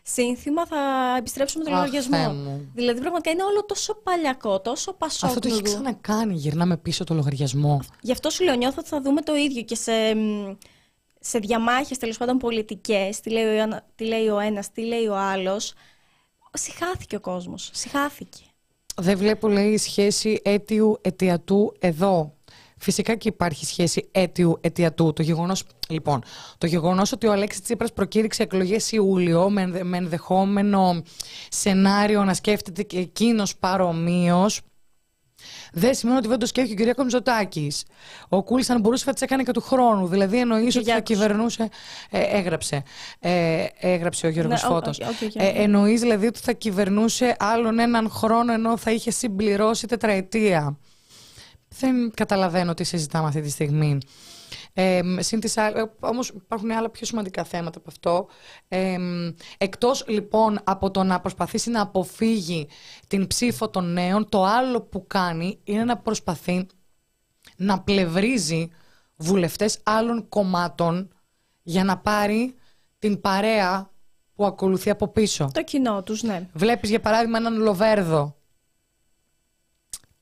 σύνθημα θα επιστρέψουμε τον λογαριασμό. Δηλαδή πραγματικά είναι όλο τόσο παλιακό, τόσο πασόκνουδο. Αυτό το έχει ξανακάνει, γυρνάμε πίσω το λογαριασμό. Γι' αυτό σου λέω, νιώθω ότι θα δούμε το ίδιο και σε, σε διαμάχες τέλος πάντων πολιτικές, τι λέει, ο, τι λέει ο ένας, τι λέει ο άλλος. Συχάθηκε ο κόσμος, συχάθηκε. Δεν βλέπω, λέει, σχέση αίτιου αιτιατού εδώ. Φυσικά και υπάρχει σχέση αίτιου αιτιατού. Το γεγονός λοιπόν, το γεγονός ότι ο Αλέξης Τσίπρας προκήρυξε εκλογές Ιούλιο με, με ενδεχόμενο σενάριο να σκέφτεται και εκείνος παρομοίως. Δεν σημαίνει ότι δεν το σκέφτηκε ο Κυριακό Μητσοτάκη. Ο Κούλης, αν μπορούσε, θα τι έκανε και του χρόνου. Δηλαδή, εννοείς ότι θα κυβερνούσε. Ε, έγραψε. Ε, έγραψε ο Γιώργος ναι, Φώτος. Okay, ε, εννοείς δηλαδή ότι θα κυβερνούσε άλλον έναν χρόνο ενώ θα είχε συμπληρώσει τετραετία δεν καταλαβαίνω τι συζητάμε αυτή τη στιγμή. Ε, όμως υπάρχουν άλλα πιο σημαντικά θέματα από αυτό. Ε, εκτός λοιπόν από το να προσπαθήσει να αποφύγει την ψήφο των νέων, το άλλο που κάνει είναι να προσπαθεί να πλευρίζει βουλευτές άλλων κομμάτων για να πάρει την παρέα που ακολουθεί από πίσω. Το κοινό τους, ναι. Βλέπεις για παράδειγμα έναν Λοβέρδο.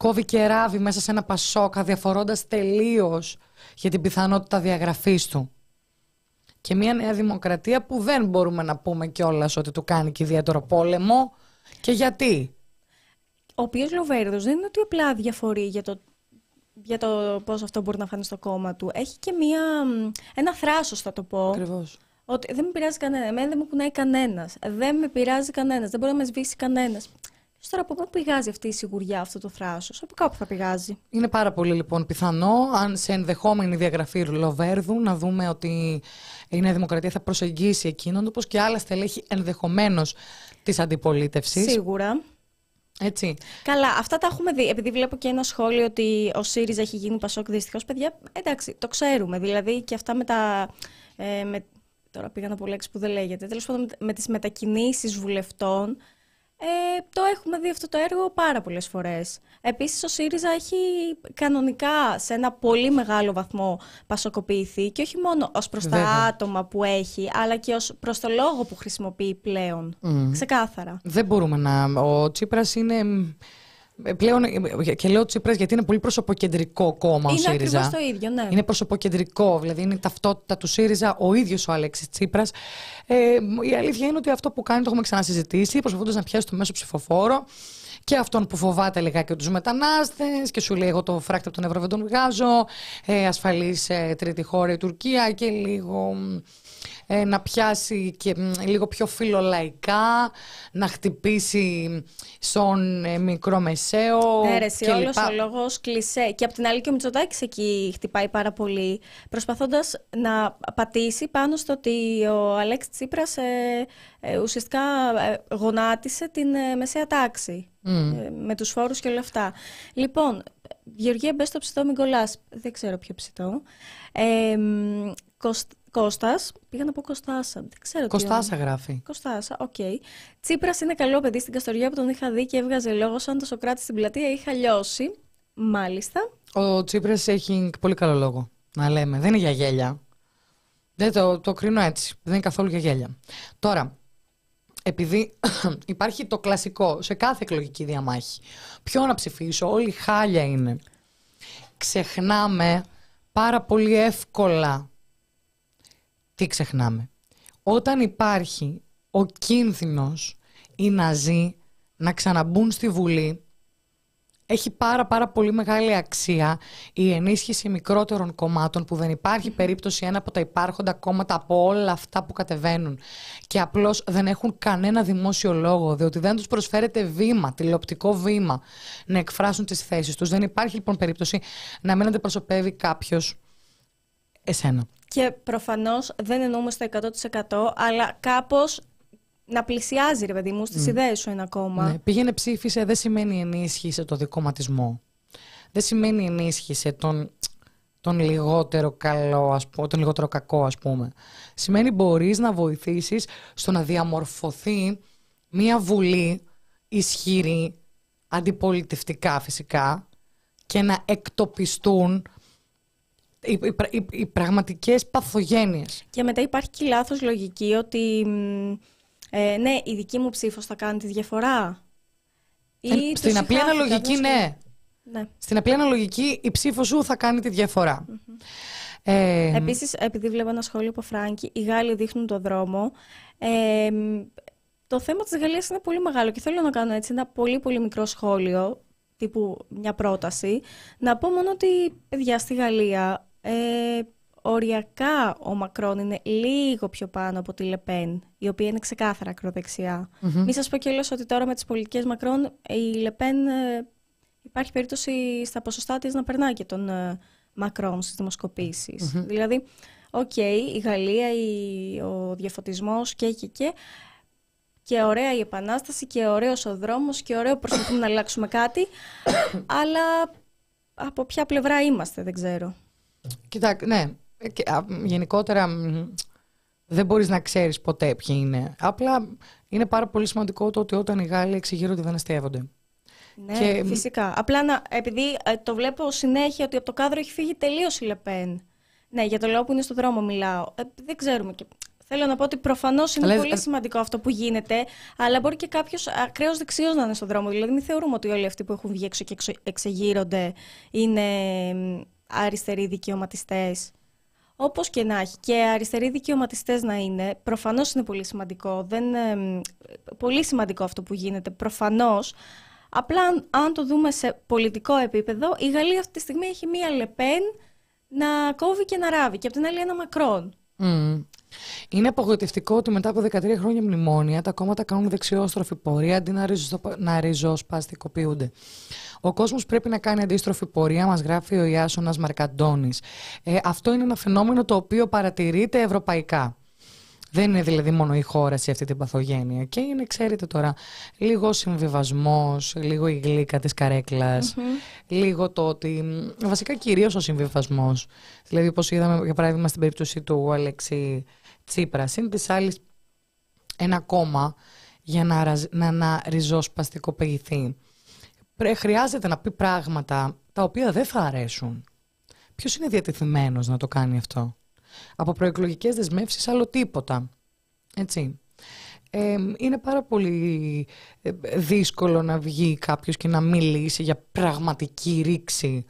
Κόβει και ράβει μέσα σε ένα πασόκα διαφορώντας τελείως για την πιθανότητα διαγραφής του. Και μια νέα δημοκρατία που δεν μπορούμε να πούμε κιόλας ότι του κάνει και ιδιαίτερο πόλεμο. Και γιατί; Ο οποίος Λοβέρδος δεν είναι ότι απλά διαφορεί για το, για το πώς αυτό μπορεί να φανεί στο κόμμα του. Έχει και μια, ένα θράσος, θα το πω. Ακριβώς. Ότι δεν με πειράζει κανένα. Εμένα δεν με κουνάει κανένας. Δεν με πειράζει κανένας. Δεν μπορεί να με σβήσει κανένας. Τώρα από πού πηγάζει αυτή η σιγουριά, αυτό το θράσος, από κάπου θα πηγάζει. Είναι πάρα πολύ λοιπόν πιθανό, αν σε ενδεχόμενη διαγραφή Λοβέρδου, να δούμε ότι η Νέα Δημοκρατία θα προσεγγίσει εκείνον, όπως και άλλα στελέχη ενδεχομένως της αντιπολίτευσης. Σίγουρα. Έτσι. Καλά, αυτά τα έχουμε δει. Επειδή βλέπω και ένα σχόλιο ότι ο ΣΥΡΙΖΑ έχει γίνει Πασόκ δυστυχώς, παιδιά, εντάξει, το ξέρουμε. Δηλαδή και αυτά με τα. Ε, με, τώρα πήγα να πω λέξη που δεν λέγεται. Τέλος πάντων, με τις μετακινήσεις βουλευτών. Ε, το έχουμε δει αυτό το έργο πάρα πολλές φορές. Επίσης ο ΣΥΡΙΖΑ έχει κανονικά σε ένα πολύ μεγάλο βαθμό πασοκοποιηθεί και όχι μόνο ως προς τα άτομα που έχει, αλλά και ως προς το λόγο που χρησιμοποιεί πλέον. Ξεκάθαρα. Δεν μπορούμε να... Ο Τσίπρας είναι ε, πλέον, ε, και λέω Τσίπρας γιατί είναι πολύ προσωποκεντρικό κόμμα είναι ο ΣΥΡΙΖΑ. Είναι το ίδιο, ναι. Είναι προσωποκεντρικό, δηλαδή είναι η ταυτότητα του ΣΥΡΙΖΑ ο ίδιος ο Αλέξης Τσίπρας. Ε, η αλήθεια είναι ότι αυτό που κάνει το έχουμε ξανασυζητήσει, προσπαθώντας να πιάσει το μέσο ψηφοφόρο και αυτόν που φοβάται λιγάκι τους μετανάστες και σου λέει: Εγώ το φράκτη από τον Ευρώ δεν τον βγάζω. Ε, Ασφαλής ε, τρίτη χώρα η Τουρκία και λίγο ε, να πιάσει και λίγο πιο φιλολαϊκά, να χτυπήσει στον ε, μικρό μεσαίο. Ναι, ρε, και όλος ο λόγος κλεισέ. Και από την άλλη και ο Μητσοτάκης εκεί χτυπάει πάρα πολύ, προσπαθώντας να πατήσει πάνω στο ότι ο Αλέξης Τσίπρας ε, ε, ουσιαστικά ε, γονάτισε την μεσαία τάξη. με τους φόρους και όλα αυτά. Λοιπόν, Γεωργία, μπες στο ψητό, μην κολλάς. Δεν ξέρω ποιο ψητό. Ε, Κώστας, πήγα να πω Κωστάσα. Δεν ξέρω Κωστάσα γράφει. Κωστάσα, OK. Okay. Τσίπρας είναι καλό παιδί στην Καστοριά που τον είχα δει και έβγαζε λόγο σαν το Σοκράτη στην πλατεία. Είχα λιώσει. Μάλιστα. Ο Τσίπρας έχει πολύ καλό λόγο. Να λέμε. Δεν είναι για γέλια. Δεν το, το κρίνω έτσι. Δεν είναι καθόλου για γέλια. Τώρα, επειδή υπάρχει το κλασικό σε κάθε εκλογική διαμάχη. Ποιο να ψηφίσω, όλοι χάλια είναι. Ξεχνάμε πάρα πολύ εύκολα τι ξεχνάμε. Όταν υπάρχει ο κίνδυνος οι Ναζί να ξαναμπούν στη Βουλή, έχει πάρα πάρα πολύ μεγάλη αξία η ενίσχυση μικρότερων κομμάτων που δεν υπάρχει περίπτωση ένα από τα υπάρχοντα κόμματα από όλα αυτά που κατεβαίνουν και απλώς δεν έχουν κανένα δημόσιο λόγο διότι δεν τους προσφέρεται βήμα, τηλεοπτικό βήμα να εκφράσουν τις θέσεις τους. Δεν υπάρχει λοιπόν περίπτωση να μην αντιπροσωπεύει κάποιος εσένα. Και προφανώς δεν εννοούμε στο 100% αλλά κάπως να πλησιάζει, ρε παιδί μου, στις mm. ιδέες σου ένα κόμμα. Ναι, πήγαινε ψήφισε δεν σημαίνει ενίσχυσε το δικοματισμό. Δεν σημαίνει ενίσχυσε τον, τον λιγότερο καλό, ας πούμε, τον λιγότερο κακό, ας πούμε. Σημαίνει μπορείς να βοηθήσεις στο να διαμορφωθεί μια βουλή ισχυρή, αντιπολιτευτικά φυσικά, και να εκτοπιστούν οι, οι, οι, πραγματικές παθογένειες. Και μετά υπάρχει και λάθος λογική ότι ε, ναι, η δική μου ψήφος θα κάνει τη διαφορά. Ή ε, στην απλή αναλογική, ναι. ναι. Στην απλή αναλογική η ψήφος σου θα κάνει τη διαφορά. Ε, Επίσης, επειδή βλέπω ένα σχόλιο από Φράγκη, οι Γάλλοι δείχνουν το δρόμο. Ε, το θέμα της Γαλλίας είναι πολύ μεγάλο και θέλω να κάνω έτσι ένα πολύ πολύ μικρό σχόλιο, τύπου μια πρόταση. Να πω μόνο ότι, παιδιά, στη Γαλλία ε, οριακά ο Μακρόν είναι λίγο πιο πάνω από τη Λεπέν, η οποία είναι ξεκάθαρα ακροδεξιά. Mm-hmm. Μην σας πω και ότι τώρα με τις πολιτικές Μακρόν η Λεπέν ε, υπάρχει περίπτωση στα ποσοστά της να περνάει και τον ε, Μακρόν στις δημοσκοπήσεις. Δηλαδή, OK, okay, η Γαλλία, η, ο διαφωτισμός και και και και ωραία η επανάσταση και ωραίος ο δρόμος και ωραίο προσπαθούμε να αλλάξουμε κάτι, αλλά από ποια πλευρά είμαστε δεν ξέρω. Κοιτάξτε, ναι. Ε, γενικότερα δεν μπορείς να ξέρεις ποτέ ποιοι είναι. Απλά είναι πάρα πολύ σημαντικό το ότι όταν οι Γάλλοι εξηγείρονται δεν αστείευονται. Ναι, και... φυσικά. Απλά να, επειδή ε, το βλέπω συνέχεια ότι από το κάδρο έχει φύγει τελείως η Λεπέν. Ναι, για το λόγο που είναι στο δρόμο μιλάω. Ε, δεν ξέρουμε. Και... Θέλω να πω ότι προφανώς είναι Λες, πολύ ε, σημαντικό αυτό που γίνεται, αλλά μπορεί και κάποιος ακραίος δεξιός να είναι στον δρόμο. Δηλαδή, μην θεωρούμε ότι όλοι αυτοί που έχουν βγει έξω και εξω- εξεγείρονται είναι μ, αριστεροί δικαιωματιστές. Όπως και να έχει. Και αριστεροί δικαιωματιστές να είναι, προφανώς είναι πολύ σημαντικό. Δεν, εμ, πολύ σημαντικό αυτό που γίνεται. Προφανώς. Απλά αν, αν το δούμε σε πολιτικό επίπεδο, η Γαλλία αυτή τη στιγμή έχει μία Λεπέν να κόβει και να ράβει. Και από την άλλη ένα Μακρόν. Μμ. Είναι απογοητευτικό ότι μετά από 13 χρόνια μνημόνια τα κόμματα κάνουν δεξιόστροφη πορεία αντί να, ριζοσπα- να ριζοσπαστικοποιούνται. Ο κόσμος πρέπει να κάνει αντίστροφη πορεία, μας γράφει ο Ιάσονας Μαρκαντώνης. Ε, αυτό είναι ένα φαινόμενο το οποίο παρατηρείται ευρωπαϊκά. Δεν είναι δηλαδή μόνο η χώρα σε αυτή την παθογένεια. Και είναι, ξέρετε τώρα, λίγο συμβιβασμός, λίγο η γλύκα της καρέκλας, λίγο το ότι. μ, Βασικά κυρίως ο συμβιβασμός. Δηλαδή, όπως είδαμε για παράδειγμα στην περίπτωση του Αλέξη Τσίπρα, είναι της άλλης ένα κόμμα για να, ραζ- να, να ριζοσπαστικοποιηθεί. Πρέ- Χρειάζεται να πει πράγματα τα οποία δεν θα αρέσουν. Ποιος είναι διατεθειμένος να το κάνει αυτό; Από προεκλογικές δεσμεύσεις, άλλο τίποτα. Έτσι. Ε, είναι πάρα πολύ ε, δύσκολο να βγει κάποιος και να μιλήσει για πραγματική ρήξη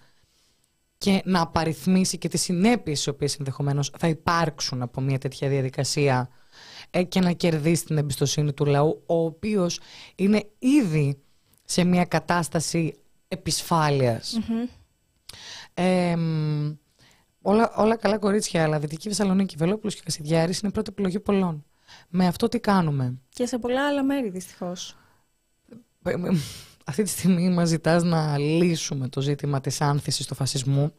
και να απαριθμίσει και τις συνέπειες οι οποίες ενδεχομένως θα υπάρξουν από μια τέτοια διαδικασία ε, και να κερδίσει την εμπιστοσύνη του λαού, ο οποίος είναι ήδη σε μια κατάσταση επισφάλειας. Ε, μ, όλα, όλα καλά κορίτσια, αλλά Δυτική Θεσσαλονίκη, Βελόπουλος και Κασιδιάρης είναι πρώτη επιλογή πολλών. Με αυτό τι κάνουμε; Και σε πολλά άλλα μέρη δυστυχώς. Ε, ε, Αυτή τη στιγμή μας ζητάς να λύσουμε το ζήτημα της άνθησης του φασισμού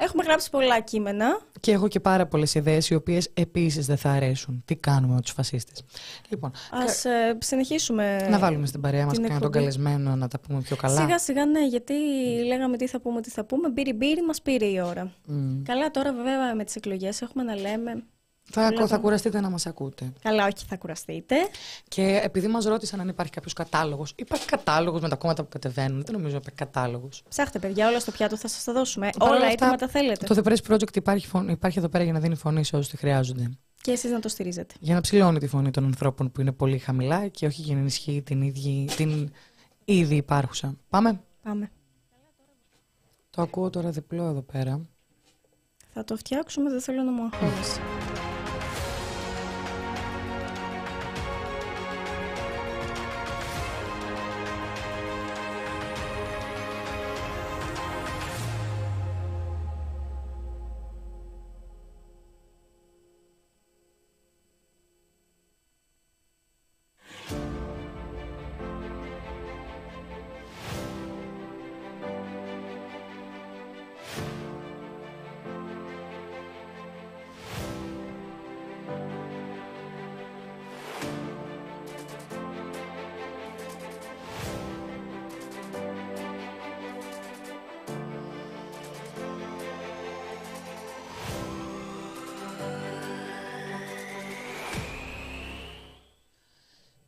Έχουμε γράψει πολλά κείμενα. και έχω και πάρα πολλές ιδέες οι οποίες επίσης δεν θα αρέσουν. Τι κάνουμε με τους φασίστες. Λοιπόν, Ας ε, συνεχίσουμε. να βάλουμε στην παρέα μας την και τον εκπομπή. καλεσμένο να τα πούμε πιο καλά. Σιγά σιγά ναι, γιατί λέγαμε τι θα πούμε, τι θα πούμε. Μπύρι μπύρι μας πήρε η ώρα. Μμ. Καλά τώρα βέβαια με τις εκλογές έχουμε να λέμε. Θα, Βλέπω. θα κουραστείτε να μας ακούτε. Καλά όχι θα κουραστείτε. Και επειδή μας ρώτησαν αν υπάρχει κάποιος κατάλογος, υπάρχει κατάλογος με τα κόμματα που κατεβαίνουν. Δεν νομίζω να υπάρχει κατάλογος. Ψάχτε παιδιά όλα στο πιάτο θα σας τα δώσουμε. Παρ' όλα όλα έτοιμα αυτά, τα θέλετε. Το The Press Project υπάρχει, φων- υπάρχει εδώ πέρα για να δίνει φωνή σε όσους τη χρειάζονται. Και εσείς να το στηρίζετε. Για να ψηλώνει τη φωνή των ανθρώπων που είναι πολύ χαμηλά και όχι για να ενισχύει την, ίδια, την ήδη υπάρχουσα. Πάμε. Πάμε. Το ακούω τώρα διπλό εδώ πέρα. Θα το φτιάξουμε, δεν θέλω να μου αγχώνεσαι.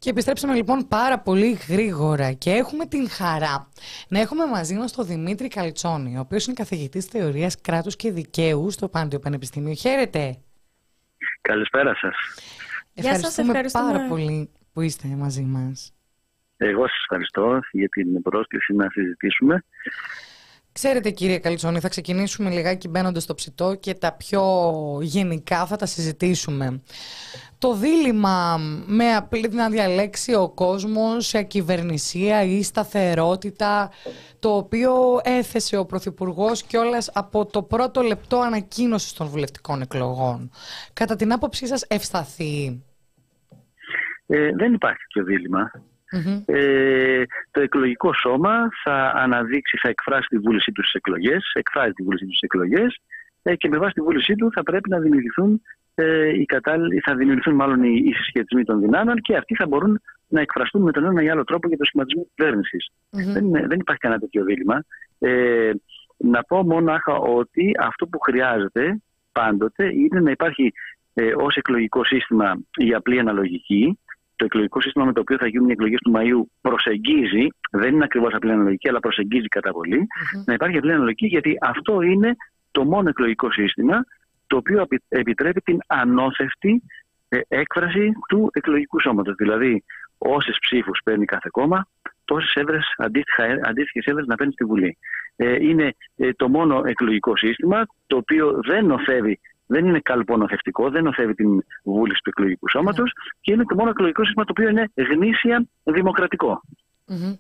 Και επιστρέψαμε λοιπόν πάρα πολύ γρήγορα και έχουμε την χαρά να έχουμε μαζί μας τον Δημήτρη Καλτσόνη, ο οποίος είναι καθηγητής θεωρίας κράτους και δικαίου στο Πάντιο Πανεπιστήμιο. Χαίρετε! Καλησπέρα σας. Γεια σας, ευχαριστούμε. πάρα πολύ που είστε μαζί μας. Εγώ σας ευχαριστώ για την πρόσκληση να συζητήσουμε. Ξέρετε κύριε Καλτσόνη, θα ξεκινήσουμε λιγάκι μπαίνοντας στο ψητό και τα πιο γενικά θα τα συζητήσουμε. Το δίλημα με απλή να διαλέξει ο κόσμος σε ακυβερνησία ή σταθερότητα, το οποίο έθεσε ο Πρωθυπουργός κιόλας από το πρώτο λεπτό ανακοίνωσης των βουλευτικών εκλογών. Κατά την άποψή σας ευσταθεί; Ε, δεν υπάρχει πιο δίλημα. Μμμ. Ε, το εκλογικό σώμα θα αναδείξει, θα εκφράσει τη βούλησή του στις εκλογές, εκφράζει τη βούλησή του στις εκλογές ε, και με βάση τη βούλησή του θα πρέπει να δημιουργηθούν ε, οι κατάλληλοι, θα δημιουργηθούν μάλλον οι, οι συσχετισμοί των δυνάμεων και αυτοί θα μπορούν να εκφραστούν με τον ένα ή άλλο τρόπο για το σχηματισμό της κυβέρνησης. Μμμ. Δεν, είναι- δεν υπάρχει κανένα τέτοιο δίλημα. Ε, να πω μονάχα ότι αυτό που χρειάζεται πάντοτε είναι να υπάρχει ε, ως εκλογικό σύστημα η απλή αναλογική. Το εκλογικό σύστημα με το οποίο θα γίνουν οι εκλογές του Μαΐου προσεγγίζει, δεν είναι ακριβώς απλή αναλογική, αλλά προσεγγίζει κατά πολύ. Μμμ. Να υπάρχει απλή αναλογική, γιατί αυτό είναι το μόνο εκλογικό σύστημα το οποίο απει- επιτρέπει την ανώθευτη έκφραση του εκλογικού σώματος. Δηλαδή, όσες ψήφους παίρνει κάθε κόμμα, τόσες έδρες, αντίστοιχες έδρες να παίρνει στη Βουλή. είναι το μόνο εκλογικό σύστημα το οποίο δεν νοθεύει δεν είναι καλπονοθευτικό, δεν νοθεύει την βούληση του εκλογικού σώματος ναι. και είναι το μόνο εκλογικό σύστημα το οποίο είναι γνήσια δημοκρατικό. Mm-hmm.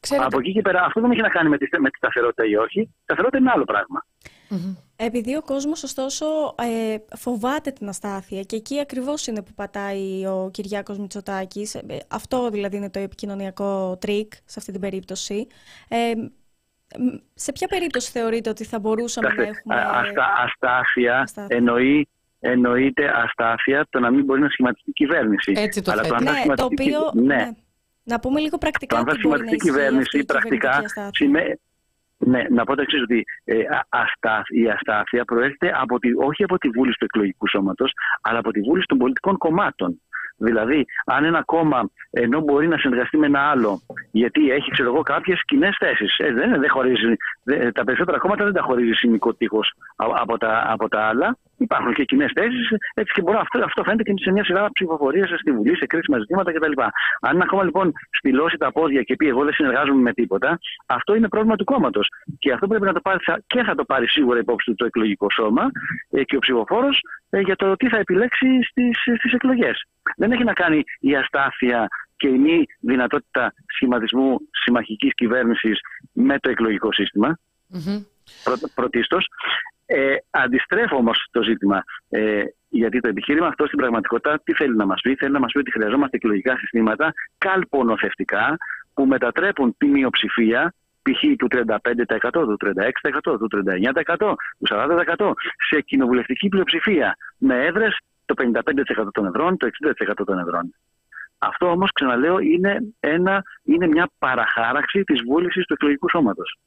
Ξέρετε... Από εκεί και πέρα, αυτό δεν έχει να κάνει με τη, με τη σταθερότητα ή όχι. Η σταθερότητα είναι άλλο πράγμα. Mm-hmm. Επειδή ο κόσμος ωστόσο ε, φοβάται την αστάθεια και εκεί ακριβώς είναι που πατάει ο Κυριάκος Μητσοτάκης, ε, αυτό δηλαδή είναι το επικοινωνιακό τρικ σε αυτή την περίπτωση, ε, σε ποια περίπτωση θεωρείτε ότι θα μπορούσαμε να έχουμε... Αστα, αστάθεια, εννοεί εννοείται αστάθεια το να μην μπορεί να σχηματιστεί κυβέρνηση. Έτσι το Αλλά το ναι, το οποίο, ναι. ναι. Να πούμε λίγο πρακτικά. Το αν θα σχηματιστεί κυβέρνηση, πρακτικά σημαίνει. Ναι, να πω το εξής, ότι ε, η αστάθεια προέρχεται από τη, όχι από τη βούληση του εκλογικού σώματος, αλλά από τη βούληση των πολιτικών κομμάτων. Δηλαδή, αν ένα κόμμα ενώ μπορεί να συνεργαστεί με ένα άλλο, γιατί έχει ξέρω εγώ κάποιες κοινέ θέσεις. Ε, δεν, δεν χωρίζει, τα περισσότερα κόμματα δεν τα χωρίζει σημικό τείχος από τα, από τα άλλα. Υπάρχουν και κοινέ θέσεις, έτσι και μπορεί αυτό, αυτό φαίνεται και σε μια σειρά ψηφοφορία στη Βουλή, σε κρίσιμα ζητήματα κτλ. Αν ένα κόμμα λοιπόν στυλώσει τα πόδια και πει: Εγώ δεν συνεργάζομαι με τίποτα, αυτό είναι πρόβλημα του κόμματος. Και αυτό πρέπει να το πάρει και θα το πάρει σίγουρα υπόψη του το εκλογικό σώμα ε, και ο ψηφοφόρος ε, για το τι θα επιλέξει στις εκλογές. Δεν έχει να κάνει η αστάθεια και η μη δυνατότητα σχηματισμού συμμαχικής κυβέρνησης με το εκλογικό σύστημα. Mm-hmm. πρωτίστως. Ε, αντιστρέφω όμως το ζήτημα. Ε, γιατί το επιχείρημα αυτό στην πραγματικότητα τι θέλει να μας πει; Θέλει να μας πει ότι χρειαζόμαστε εκλογικά συστήματα καλπονοθευτικά που μετατρέπουν τη μειοψηφία π.χ. του 35%, του 36%, του 39%, του 40% σε κοινοβουλευτική πλειοψηφία με έδρες το 55% των εδρών, το 60% των εδρών. Αυτό όμως, ξαναλέω, είναι, ένα, είναι μια παραχάραξη της βούλησης του εκλογικού σώματος.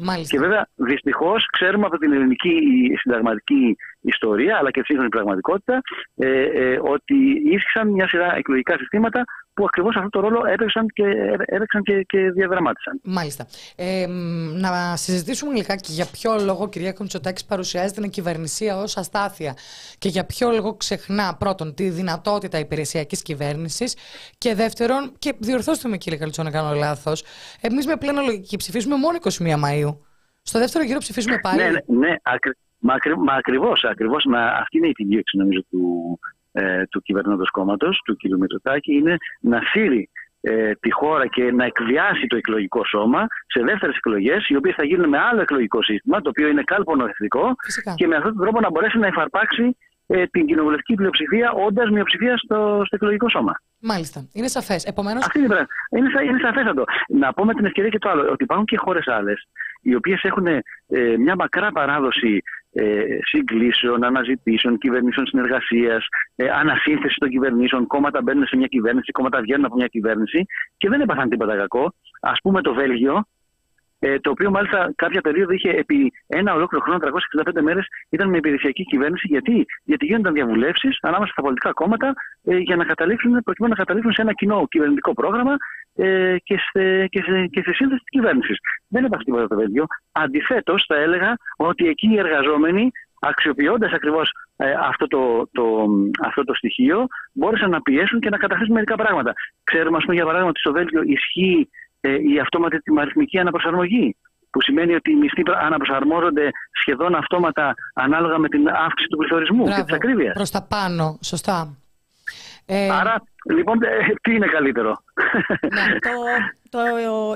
Μάλιστα. Και βέβαια, δυστυχώς, ξέρουμε από την ελληνική συνταγματική ιστορία, αλλά και τη σύγχρονη πραγματικότητα, ε, ε, ότι ίσχυσαν μια σειρά εκλογικά συστήματα που ακριβώς αυτό το ρόλο έπαιξαν και, έπαιξαν και, και διαδραμάτισαν. Μάλιστα. Ε, να συζητήσουμε λιγάκι για ποιο λόγο κυρία Κομιτσοτάκη παρουσιάζει την κυβερνησία ως αστάθεια και για ποιο λόγο ξεχνά πρώτον τη δυνατότητα υπηρεσιακής κυβέρνησης και δεύτερον, και διορθώστε με κύριε Καλτσό να κάνω λάθος, εμείς με πλέον λογική ψηφίζουμε μόνο 21 Μαου. Στο δεύτερο γύρο ψηφίζουμε πάλι. Ναι, ναι, ναι ακρι, μα, μα ακριβώς. Ακριβώς, αυτή είναι η επιδίωξη νομίζω του, ε, του κυβερνώντος κόμματος, του κ. Μητσοτάκη, είναι να σύρει ε, τη χώρα και να εκβιάσει το εκλογικό σώμα σε δεύτερες εκλογές, οι οποίες θα γίνουν με άλλο εκλογικό σύστημα, το οποίο είναι κάλπο εθνικό, και με αυτόν τον τρόπο να μπορέσει να εφαρπάξει ε, την κοινοβουλευτική πλειοψηφία, όντας μειοψηφία στο, στο εκλογικό σώμα. Μάλιστα. Είναι σαφές. Επομένως... Αυτή είναι, είναι, είναι σαφέστατο. Να πω με την ευκαιρία και το άλλο, ότι υπάρχουν και χώρες άλλες, οι οποίες έχουν ε, μια μακρά παράδοση ε, συγκλήσεων, αναζητήσεων, κυβερνήσεων συνεργασίας, ε, ανασύνθεση των κυβερνήσεων. Κόμματα μπαίνουν σε μια κυβέρνηση, κόμματα βγαίνουν από μια κυβέρνηση και δεν έπαθαν τίποτα κακό. Α πούμε το Βέλγιο, ε, το οποίο μάλιστα κάποια περίοδο είχε επί ένα ολόκληρο χρόνο, 365 μέρες, ήταν με υπηρεσιακή κυβέρνηση. Γιατί, Γιατί γίνονταν διαβουλεύσεις ανάμεσα στα πολιτικά κόμματα ε, για να καταλήξουν, προκειμένου να καταλήξουν σε ένα κοινό κυβερνητικό πρόγραμμα ε, και, σε, και, σε, και σε σύνθεση της κυβέρνησης. Δεν έπαθε τίποτα το Βέλγιο. Αντιθέτως, θα έλεγα ότι εκεί οι εργαζόμενοι αξιοποιώντας ακριβώς ε, αυτό, το, το, αυτό το στοιχείο, μπόρεσαν να πιέσουν και να καταθέσουν μερικά πράγματα. Ξέρουμε, ας πούμε, για παράδειγμα, ότι στο Βέλγιο ισχύει ε, η αυτόματη τιμαριθμική αναπροσαρμογή που σημαίνει ότι οι μισθοί αναπροσαρμόζονται σχεδόν αυτόματα ανάλογα με την αύξηση του πληθωρισμού και της ακρίβειας. Προς τα πάνω, σωστά. Ε... Άρα, λοιπόν, ε, τι είναι καλύτερο; Ναι, το, το,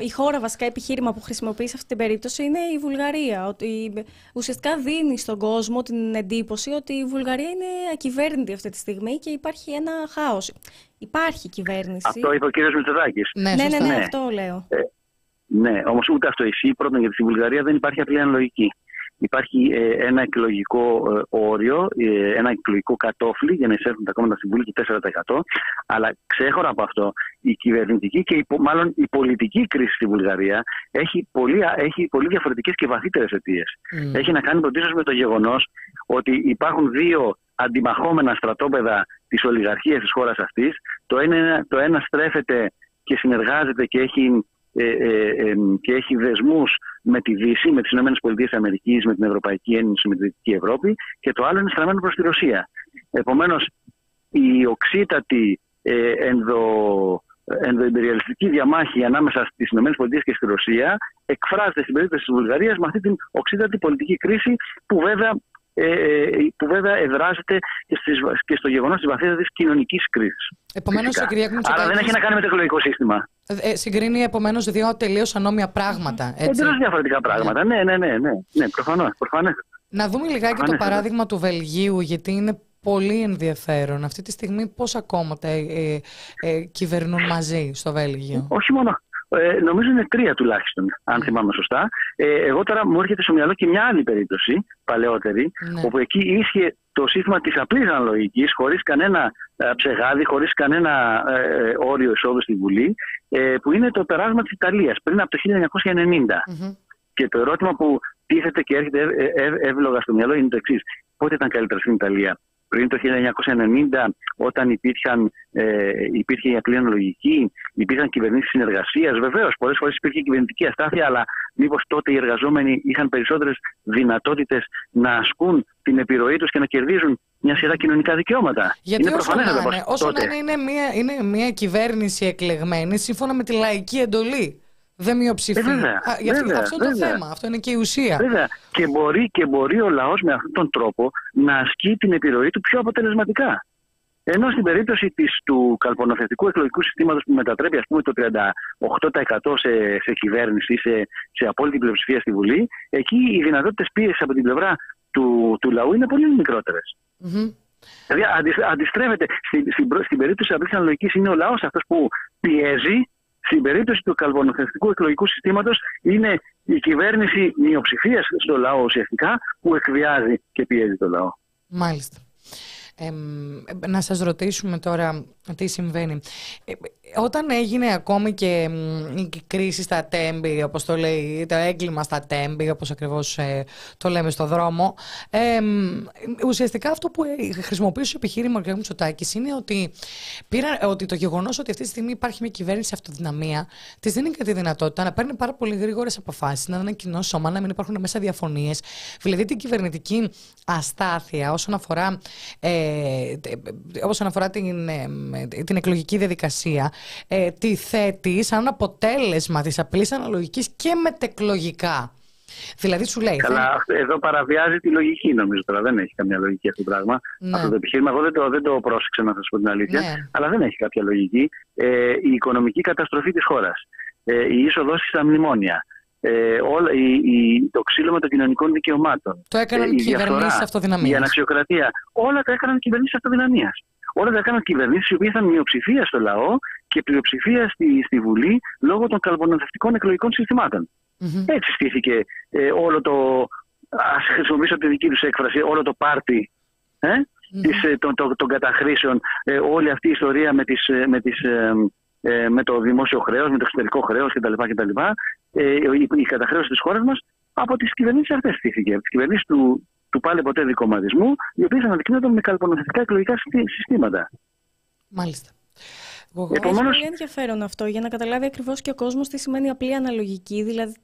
η χώρα βασικά επιχείρημα που χρησιμοποιείς σε αυτή την περίπτωση είναι η Βουλγαρία. Ότι ουσιαστικά δίνει στον κόσμο την εντύπωση ότι η Βουλγαρία είναι ακυβέρνητη αυτή τη στιγμή και υπάρχει ένα χάος. Υπάρχει κυβέρνηση. Αυτό είπε ο κ. Μητσοτάκης. Ναι, ναι, ναι, ναι, αυτό λέω. Ε, ναι, όμως ούτε αυτό ισχύει. Πρώτον, γιατί στη Βουλγαρία δεν υπάρχει απλή αναλογική υπάρχει ε, ένα εκλογικό ε, όριο, ε, ένα εκλογικό κατόφλι για να εισέλθουν τα κόμματα στην Βουλή του 4%. Αλλά ξέχωρα από αυτό, η κυβερνητική και η, μάλλον η πολιτική κρίση στη Βουλγαρία έχει πολύ, έχει πολύ διαφορετικές και βαθύτερες αιτίες. Mm. Έχει να κάνει πρωτίστω με το γεγονός ότι υπάρχουν δύο αντιμαχόμενα στρατόπεδα της ολιγαρχίας της χώρας αυτής. Το ένα, το ένα στρέφεται και συνεργάζεται και έχει ε, ε, ε, και έχει δεσμούς με τη Δύση, με τις ΗΠΑ, με την Ευρωπαϊκή Ένωση, με τη Δυτική Ευρώπη και το άλλο είναι στραμμένο προς τη Ρωσία. Επομένως, η οξύτατη ε, ενδο, ενδοεμπεριαλιστική διαμάχη ανάμεσα στις ΗΠΑ και στη Ρωσία εκφράζεται στην περίπτωση της Βουλγαρίας με αυτή την οξύτατη πολιτική κρίση που βέβαια, ε, ε που βέβαια εδράζεται και, στις, και στο γεγονός της βαθύτατης κοινωνικής κρίσης. Επομένως, Άρα δεν έχει να κάνει με το εκλογικό σύστημα. Ε, ε συγκρίνει επομένως δύο τελείως ανώμια πράγματα. Εντελώς διαφορετικά πράγματα. Ναι, ναι, ναι, ναι, ναι προφανώς. Να δούμε λιγάκι το παράδειγμα του Βελγίου, γιατί είναι πολύ ενδιαφέρον. Αυτή τη στιγμή πόσα κόμματα ε, ε, ε, κυβερνούν μαζί στο Βέλγιο; Όχι μόνο. Ε, νομίζω είναι τρία τουλάχιστον, αν θυμάμαι σωστά. Ε, εγώ τώρα μου έρχεται στο μυαλό και μια άλλη περίπτωση, παλαιότερη, ναι. όπου εκεί ίσχυε το σύστημα της απλής αναλογικής, χωρίς κανένα ε, ψεγάδι, χωρίς κανένα ε, όριο εισόδου στη Βουλή, που είναι το περάσμα της Ιταλίας πριν από το 1990. Και το ερώτημα που τίθεται και έρχεται εύλογα στο μυαλό είναι το εξής. Πότε ήταν καλύτερα στην Ιταλία, πριν το 1990 όταν υπήρχαν, ε, υπήρχε η απλή αναλογική, υπήρχαν κυβερνήσεις συνεργασίας. Βεβαίως, πολλές φορές υπήρχε κυβερνητική αστάθεια, αλλά μήπως τότε οι εργαζόμενοι είχαν περισσότερες δυνατότητες να ασκούν την επιρροή τους και να κερδίζουν μια σειρά κοινωνικά δικαιώματα. Γιατί είναι όσο να είναι, όσο να είναι, είναι μια, είναι μια κυβέρνηση εκλεγμένη σύμφωνα με τη λαϊκή εντολή δεν μειοψηφεί. Ε, βέβαια, βέβαια, αυτό είναι το θέμα. Αυτό είναι και η ουσία. Βέβαια. Και μπορεί, και μπορεί ο λαός με αυτόν τον τρόπο να ασκεί την επιρροή του πιο αποτελεσματικά. Ενώ στην περίπτωση της, του καλπονοθετικού εκλογικού συστήματος που μετατρέπει ας πούμε, το 38% σε, σε κυβέρνηση ή σε, σε απόλυτη πλειοψηφία στη Βουλή, εκεί οι δυνατότητες πίεσης από την πλευρά του, του λαού είναι πολύ μικρότερες. Mm-hmm. Δηλαδή αντιστρέφεται. Στην, στην, στην περίπτωση της απλή αναλογική είναι ο λαός αυτός που πιέζει στην περίπτωση του καλβονοθετικού εκλογικού συστήματος είναι η κυβέρνηση μειοψηφίας στο λαό ουσιαστικά που εκβιάζει και πιέζει το λαό. Μάλιστα. Ε, να σας ρωτήσουμε τώρα τι συμβαίνει. Ε, όταν έγινε ακόμη και η κρίση στα τέμπη, όπως το λέει, το έγκλημα στα τέμπη, όπως ακριβώς ε, το λέμε στο δρόμο, ε, ουσιαστικά αυτό που χρησιμοποιούσε ο επιχείρημα ο κ. Μητσοτάκης είναι ότι, πήρα, ότι το γεγονός ότι αυτή τη στιγμή υπάρχει μια κυβέρνηση αυτοδυναμία, της δίνει και τη δυνατότητα να παίρνει πάρα πολύ γρήγορες αποφάσεις, να είναι ένα κοινό σώμα, να μην υπάρχουν μέσα διαφωνίες. Δηλαδή την κυβερνητική αστάθεια όσον αφορά, ε, όσον αφορά την, την εκλογική διαδικασία ε, τη θέτει σαν αποτέλεσμα της απλής αναλογικής και μετεκλογικά. Δηλαδή σου λέει. Καλά, εδώ παραβιάζει τη λογική νομίζω τώρα. Δεν έχει καμία λογική αυτό το πράγμα. Ναι. Αυτό το επιχείρημα. Εγώ δεν το, δεν το πρόσεξα να σας πω την αλήθεια. Ναι. Αλλά δεν έχει κάποια λογική. Ε, η οικονομική καταστροφή της χώρας. Ε, η είσοδος στα μνημόνια. Ε, όλα, η, η, το ξύλο των κοινωνικών δικαιωμάτων. Το έκαναν ε, οι κυβερνήσεις αυτοδυναμίας. Η αναξιοκρατία. Όλα τα έκαναν κυβερνήσεις αυτοδυναμίας. Όλα τα έκαναν κυβερνήσεις οι οποίες ήταν μειοψηφία στο λαό και πλειοψηφία στη, στη Βουλή λόγω των καλπονοδευτικών εκλογικών Έτσι στήθηκε ε, όλο το. Α χρησιμοποιήσω τη δική τους έκφραση, όλο το πάρτι ε, mm-hmm. των, των, των, καταχρήσεων, ε, όλη αυτή η ιστορία με, τις, ε, με, τις, ε, με το δημόσιο χρέος, με το εξωτερικό χρέος κτλ. κτλ. Ε, η, η καταχρέωση της χώρας μας από τις κυβερνήσεις αυτές στήθηκε. Από τις κυβερνήσεις του, του πάλι ποτέ δικοματισμού, οι οποίες αναδεικνύονταν με καλπονοθετικά εκλογικά συστήματα. Μάλιστα. Επομένως... Είναι πολύ ενδιαφέρον αυτό για να καταλάβει ακριβώς και ο κόσμος τι σημαίνει απλή αναλογική, δηλαδή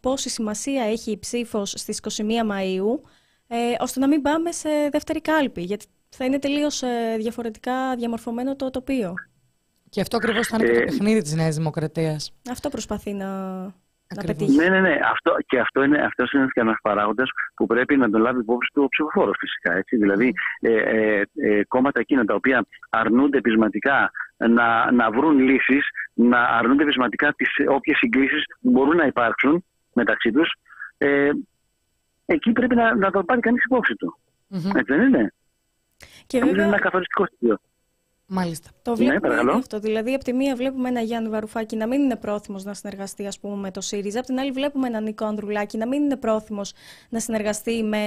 πόση σημασία έχει η ψήφος στις 21 Μαου, ε, ώστε να μην πάμε σε δεύτερη κάλπη. Γιατί θα είναι τελείως ε, διαφορετικά διαμορφωμένο το τοπίο. Και αυτό ακριβώς θα είναι και το ε, παιχνίδι της Νέας Δημοκρατίας. Αυτό προσπαθεί να, να πετύχει. Ναι, ναι, ναι. Αυτό, και αυτό είναι, αυτός είναι και ένας παράγοντας που πρέπει να τον λάβει υπόψη του ο ψηφοφόρος φυσικά. Έτσι. Δηλαδή, ε, ε, ε, κόμματα εκείνα τα οποία αρνούνται πεισματικά να, να βρουν λύσεις, να αρνούνται πεισματικά τις όποιες συγκλήσει μπορούν να υπάρξουν μεταξύ τους, ε, εκεί πρέπει να, να το πάρει κανείς υπόψη του. Mm-hmm. Έτσι δεν είναι; Και βέβαια... Είναι ένα καθοριστικό στοιχείο. Μάλιστα. Το ναι, βλέπουμε ναι, αυτό. Δηλαδή, από τη μία βλέπουμε ένα Γιάννη Βαρουφάκη να μην είναι πρόθυμος να συνεργαστεί ας πούμε, με το ΣΥΡΙΖΑ. Από την άλλη, βλέπουμε έναν Νίκο Ανδρουλάκη να μην είναι πρόθυμος να συνεργαστεί με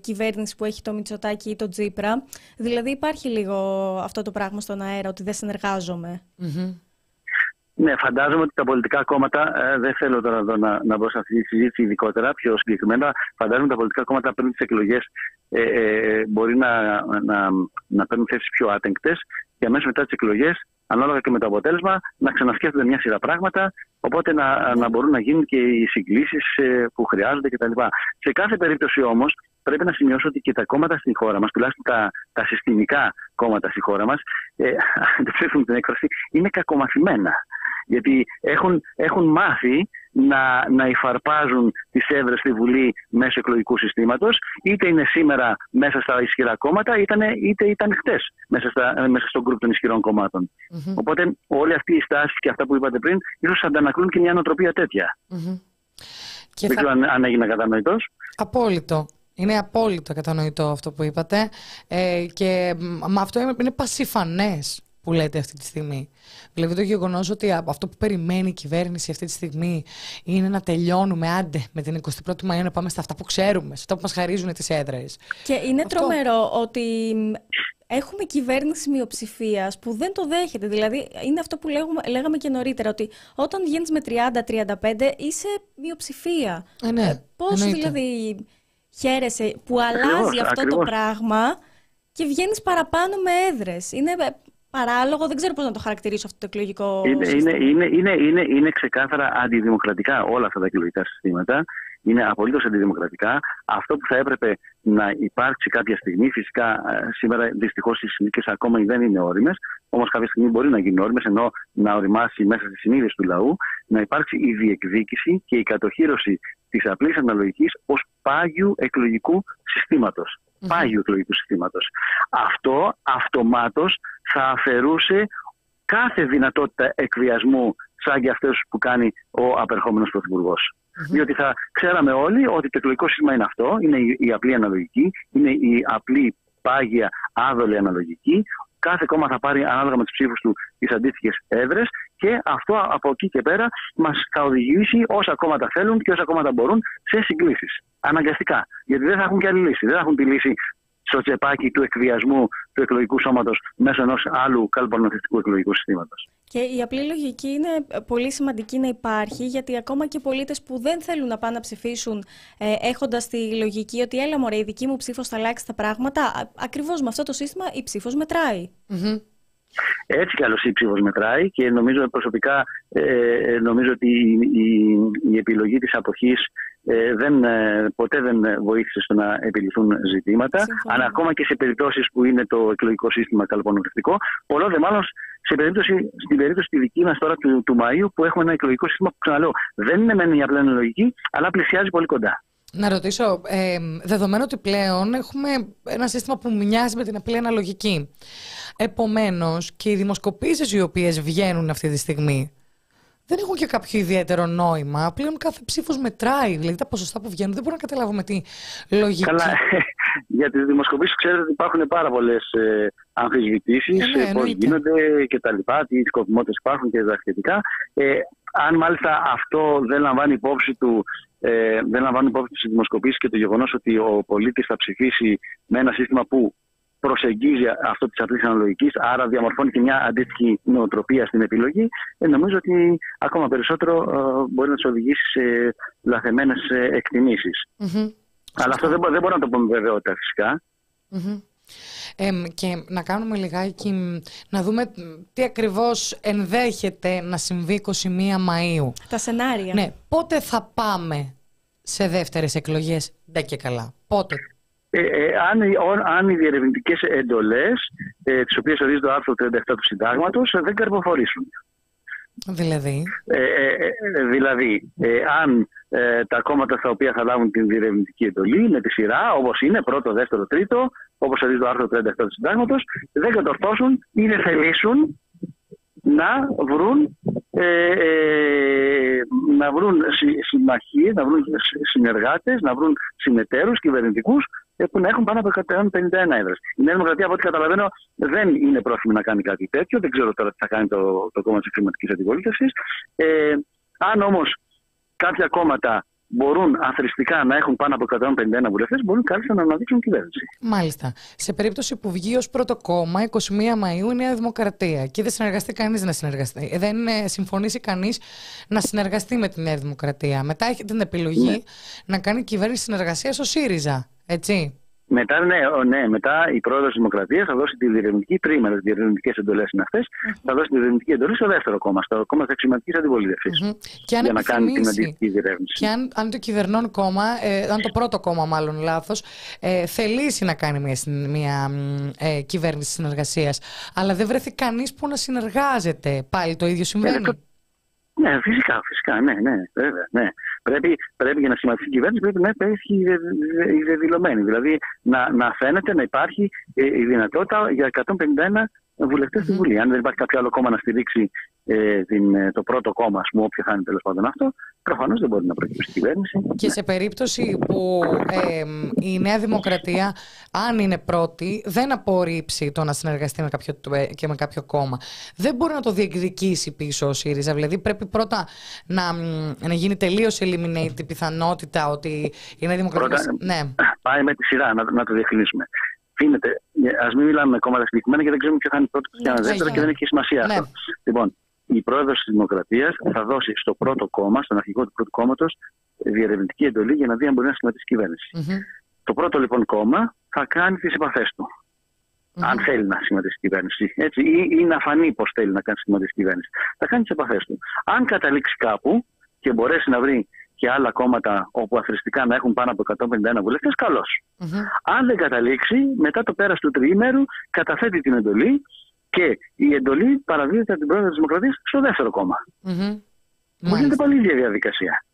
κυβέρνηση που έχει το Μητσοτάκη ή το Τζίπρα. Δηλαδή, υπάρχει λίγο αυτό το πράγμα στον αέρα, ότι δεν συνεργάζομαι. Mm-hmm. Ναι, φαντάζομαι ότι τα πολιτικά κόμματα, ε, δεν θέλω τώρα εδώ να, να μπω σε αυτή τη συζήτηση ειδικότερα, πιο συγκεκριμένα, φαντάζομαι ότι τα πολιτικά κόμματα πριν τις εκλογές ε, ε, μπορεί να, να, να παίρνουν θέσεις πιο άτεγκτες και αμέσως μετά τις εκλογές, ανάλογα και με το αποτέλεσμα, να ξανασκέφτονται μια σειρά πράγματα, οπότε να, να μπορούν να γίνουν και οι συγκλήσεις ε, που χρειάζονται κτλ. Σε κάθε περίπτωση όμως, πρέπει να σημειώσω ότι και τα κόμματα στη χώρα μας, τουλάχιστον τα, τα συστημικά κόμματα στη χώρα μας, ε, αν την έκφραση, είναι κακομαθημένα. Γιατί έχουν, έχουν μάθει να, να υφαρπάζουν τις έδρες στη Βουλή μέσω εκλογικού συστήματος, είτε είναι σήμερα μέσα στα ισχυρά κόμματα, είτε, είτε ήταν χτες μέσα, μέσα στον γκρουπ των ισχυρών Οπότε, όλη αυτή η στάση και αυτά που είπατε πριν, ίσως αντανακλούν και μια νοοτροπία τέτοια. Mm-hmm. Δεν ξέρω αν, αν έγινε κατανοητός. Απόλυτο. Είναι απόλυτα κατανοητό αυτό που είπατε ε, και με αυτό είναι πασιφανές που λέτε αυτή τη στιγμή. Δηλαδή το γεγονός ότι αυτό που περιμένει η κυβέρνηση αυτή τη στιγμή είναι να τελειώνουμε άντε με την 21η Μαΐου να πάμε στα αυτά που ξέρουμε, σε αυτά που μας χαρίζουν τις έδρες. Και είναι αυτό... τρομερό ότι έχουμε κυβέρνηση μειοψηφίας που δεν το δέχεται. Δηλαδή, είναι αυτό που λέγουμε, λέγαμε και νωρίτερα, ότι όταν βγαίνεις με 30-35 είσαι μειοψηφία. Ε, ναι, ε, Πώς δηλαδή χαίρεσαι που αλλάζει αυτό το πράγμα και βγαίνεις παραπάνω με έδρες. Είναι παράλογο, δεν ξέρω πώς να το χαρακτηρίσω αυτό το εκλογικό είναι, σύστημα. Είναι, είναι, είναι, είναι ξεκάθαρα αντιδημοκρατικά όλα αυτά τα εκλογικά συστήματα. Είναι απολύτως αντιδημοκρατικά. Αυτό που θα έπρεπε να υπάρξει κάποια στιγμή, φυσικά ε, σήμερα δυστυχώς οι συνθήκες ακόμα δεν είναι όριμες, όμως κάποια στιγμή μπορεί να γίνουν όριμες, ενώ να οριμάσει μέσα στη συνείδηση του λαού, να υπάρξει η διεκδίκηση και η κατοχήρωση της απλής αναλογικής ως πάγιου εκλογικού Πάγιου εκλογικού συστήματος. Αυτό αυτομάτως θα αφαιρούσε κάθε δυνατότητα εκβιασμού σαν και αυτές που κάνει ο απερχόμενος Διότι θα ξέραμε όλοι ότι το εκλογικό σύστημα είναι αυτό, είναι η, απλή αναλογική, είναι η απλή πάγια άδολη αναλογική. Κάθε κόμμα θα πάρει ανάλογα με τις ψήφους του τις αντίστοιχες έδρες και αυτό από εκεί και πέρα μας θα οδηγήσει όσα κόμματα θέλουν και όσα κόμματα μπορούν σε συγκλήσεις. Αναγκαστικά. Γιατί δεν θα έχουν και άλλη λύση. Δεν θα έχουν τη λύση στο τσεπάκι του εκβιασμού του εκλογικού σώματος μέσω ενός άλλου καλπανοθετικού εκλογικού συστήματος. Και η απλή λογική είναι πολύ σημαντική να υπάρχει, γιατί ακόμα και πολίτες που δεν θέλουν να πάνε να ψηφίσουν ε, έχοντας τη λογική ότι έλα μωρέ, η δική μου ψήφος θα αλλάξει τα πράγματα, ακριβώς με αυτό το σύστημα η ψήφος μετράει. Mm-hmm. Έτσι κι άλλως η ψήφος μετράει και νομίζω προσωπικά ε, νομίζω ότι η, η, η επιλογή της αποχής ε, δεν, ε, ποτέ δεν βοήθησε στο να επιληθούν ζητήματα. Αλλά ακόμα και σε περιπτώσεις που είναι το εκλογικό σύστημα καλοπονοτευτικό, πολλό δε μάλλον σε περίπτωση, στην περίπτωση τη δική μας τώρα του, του Μαΐου που έχουμε ένα εκλογικό σύστημα που ξαναλέω δεν είναι μεν η απλά λογική, αλλά πλησιάζει πολύ κοντά. Να ρωτήσω, ε, δεδομένου ότι πλέον έχουμε ένα σύστημα που μοιάζει με την απλή αναλογική. Επομένως και οι δημοσκοπήσεις οι οποίες βγαίνουν αυτή τη στιγμή δεν έχουν και κάποιο ιδιαίτερο νόημα. Πλέον κάθε ψήφος μετράει. Δηλαδή τα ποσοστά που βγαίνουν δεν μπορώ να καταλάβω με τι λογική. Καλά, για τις δημοσκοπήσεις ξέρετε ότι υπάρχουν πάρα πολλές ε, αμφισβητήσεις, ε, ναι, πώς γίνονται και τα λοιπά, τι σκοπιμότητες υπάρχουν και τα σχετικά. Ε, αν μάλιστα αυτό δεν λαμβάνει υπόψη του ε, δεν λαμβάνει υπόψη τι δημοσκοπήσεις και το γεγονός ότι ο πολίτης θα ψηφίσει με ένα σύστημα που προσεγγίζει αυτό της απλής αναλογικής, άρα διαμορφώνει και μια αντίστοιχη νοοτροπία στην επιλογή, ε, νομίζω ότι ακόμα περισσότερο ε, μπορεί να τους οδηγήσει σε λαθεμένες εκτιμήσεις. Mm-hmm. Αλλά αυτό δεν, δεν μπορώ να το πω με βεβαιότητα φυσικά. Mm-hmm. Ε, και να κάνουμε λιγάκι, να δούμε τι ακριβώς ενδέχεται να συμβεί 21 Μαΐου. Τα σενάρια. Ναι, πότε θα πάμε σε δεύτερες εκλογές, δεν και καλά. Πότε, ε, ε, αν, αν οι διερευνητικές εντολές, ε, τις οποίες ορίζει το άρθρο 37 του συντάγματος, ε, δεν καρποφορήσουν. Δηλαδή; Ε, ε, δηλαδή, αν τα κόμματα στα οποία θα λάβουν την διερευνητική εντολή με τη σειρά, όπως είναι πρώτο, δεύτερο, τρίτο, όπως ορίζει το άρθρο 37 του συντάγματος, δεν κατορθώσουν ή δεν θελήσουν να βρουν, ε, ε, να βρουν συμμαχίες, να βρουν συνεργάτες, να βρουν συμμετέρους κυβερνητικούς ε, που να έχουν πάνω από 151 έδρες. Η Νέα Δημοκρατία, από ό,τι καταλαβαίνω, δεν είναι πρόθυμη να κάνει κάτι τέτοιο. Δεν ξέρω τώρα τι θα κάνει το, το κόμμα της Εξωματική Αντιπολίτευσης. Ε, αν όμως κάποια κόμματα μπορούν αθρηστικά να έχουν πάνω από 151 βουλευτές, μπορούν κάλλιστα να αναδείξουν κυβέρνηση. Μάλιστα. Σε περίπτωση που βγει ως πρώτο κόμμα 21 Μαου η Νέα Δημοκρατία και δεν συνεργαστεί κανείς να συνεργαστεί, ε, δεν συμφωνήσει κανείς να συνεργαστεί με τη Νέα Δημοκρατία. Μετά έχει την επιλογή ναι. να κάνει κυβέρνηση συνεργασίας στο ΣΥΡΙΖΑ. Έτσι. Μετά, ναι, ναι, μετά η πρόεδρος της Δημοκρατίας θα δώσει τη διερευνητική τρίμερα, τις διερευνητικές εντολές είναι αυτές, θα δώσει τη διερευνητική εντολή στο δεύτερο κόμμα, στο κόμμα της αξιωματικής αντιπολίτευσης. Και αν για να κάνει την επιθυμήσει- αντίστοιχη διερεύνηση. Και αν, αν το κυβερνών κόμμα, ε, αν το πρώτο κόμμα μάλλον λάθος, ε, θελήσει να κάνει μια, συν- μια μ, ε, κυβέρνηση συνεργασίας, αλλά δεν βρεθεί κανείς που να συνεργάζεται, πάλι το ίδιο συμβαίνει. Ε, το- Ναι, φυσικά, φυσικά, ναι, ναι, βέβαια, ναι. Πρέπει, πρέπει για να σχηματιστεί η κυβέρνηση πρέπει να υπάρχει δεδηλωμένη. Δηλαδή να, να φαίνεται να υπάρχει ε, η δυνατότητα για 151 βουλευτέ στη Βουλή. Αν δεν υπάρχει κάποιο άλλο κόμμα να στηρίξει ε, την, ε, το πρώτο κόμμα, ας πούμε, όποιο θα είναι τέλος πάντων αυτό, προφανώς δεν μπορεί να προκύψει η κυβέρνηση. Και σε περίπτωση που ε, η Νέα Δημοκρατία, αν είναι πρώτη, δεν απορρίψει το να συνεργαστεί με κάποιο, ε, και με κάποιο κόμμα, δεν μπορεί να το διεκδικήσει πίσω ο ΣΥΡΙΖΑ. Δηλαδή πρέπει πρώτα να, μ, να γίνει τελείως eliminate η πιθανότητα ότι η Νέα Δημοκρατία. Πρώτα- Ναι. Πάει με τη σειρά να, να το διευκρινίσουμε. Φύνεται, ας μην μιλάμε με κόμματα συγκεκριμένα γιατί δεν ξέρουμε ποιο θα είναι πρώτο και ένα Ναι, δεύτερο ναι. και δεν έχει σημασία Ναι. αυτό. Λοιπόν, η πρόεδρος της Δημοκρατίας θα δώσει στο πρώτο κόμμα, στον αρχηγό του πρώτου κόμματος, διερευνητική εντολή για να δει αν μπορεί να σχηματίσει κυβέρνηση. Μμμ. Το πρώτο λοιπόν κόμμα θα κάνει τις επαφές του. Μμμ. Αν θέλει να σχηματίσει κυβέρνηση. Έτσι, ή, ή να φανεί πως θέλει να κάνει σχηματίσει κυβέρνηση. Θα κάνει τις επαφές του. Αν καταλήξει κάπου και μπορέσει να βρει και άλλα κόμματα όπου αθρηστικά να έχουν πάνω από 151 βουλευτές, καλώς. Μμμ. Αν δεν καταλήξει, μετά το πέρας του τριήμερου καταθέτει την εντολή και η εντολή παραδίδεται από την πρόεδρο της Δημοκρατίας στο δεύτερο κόμμα. Μμμ. Που γίνεται Μάλιστα. πάλι η ίδια διαδικασία.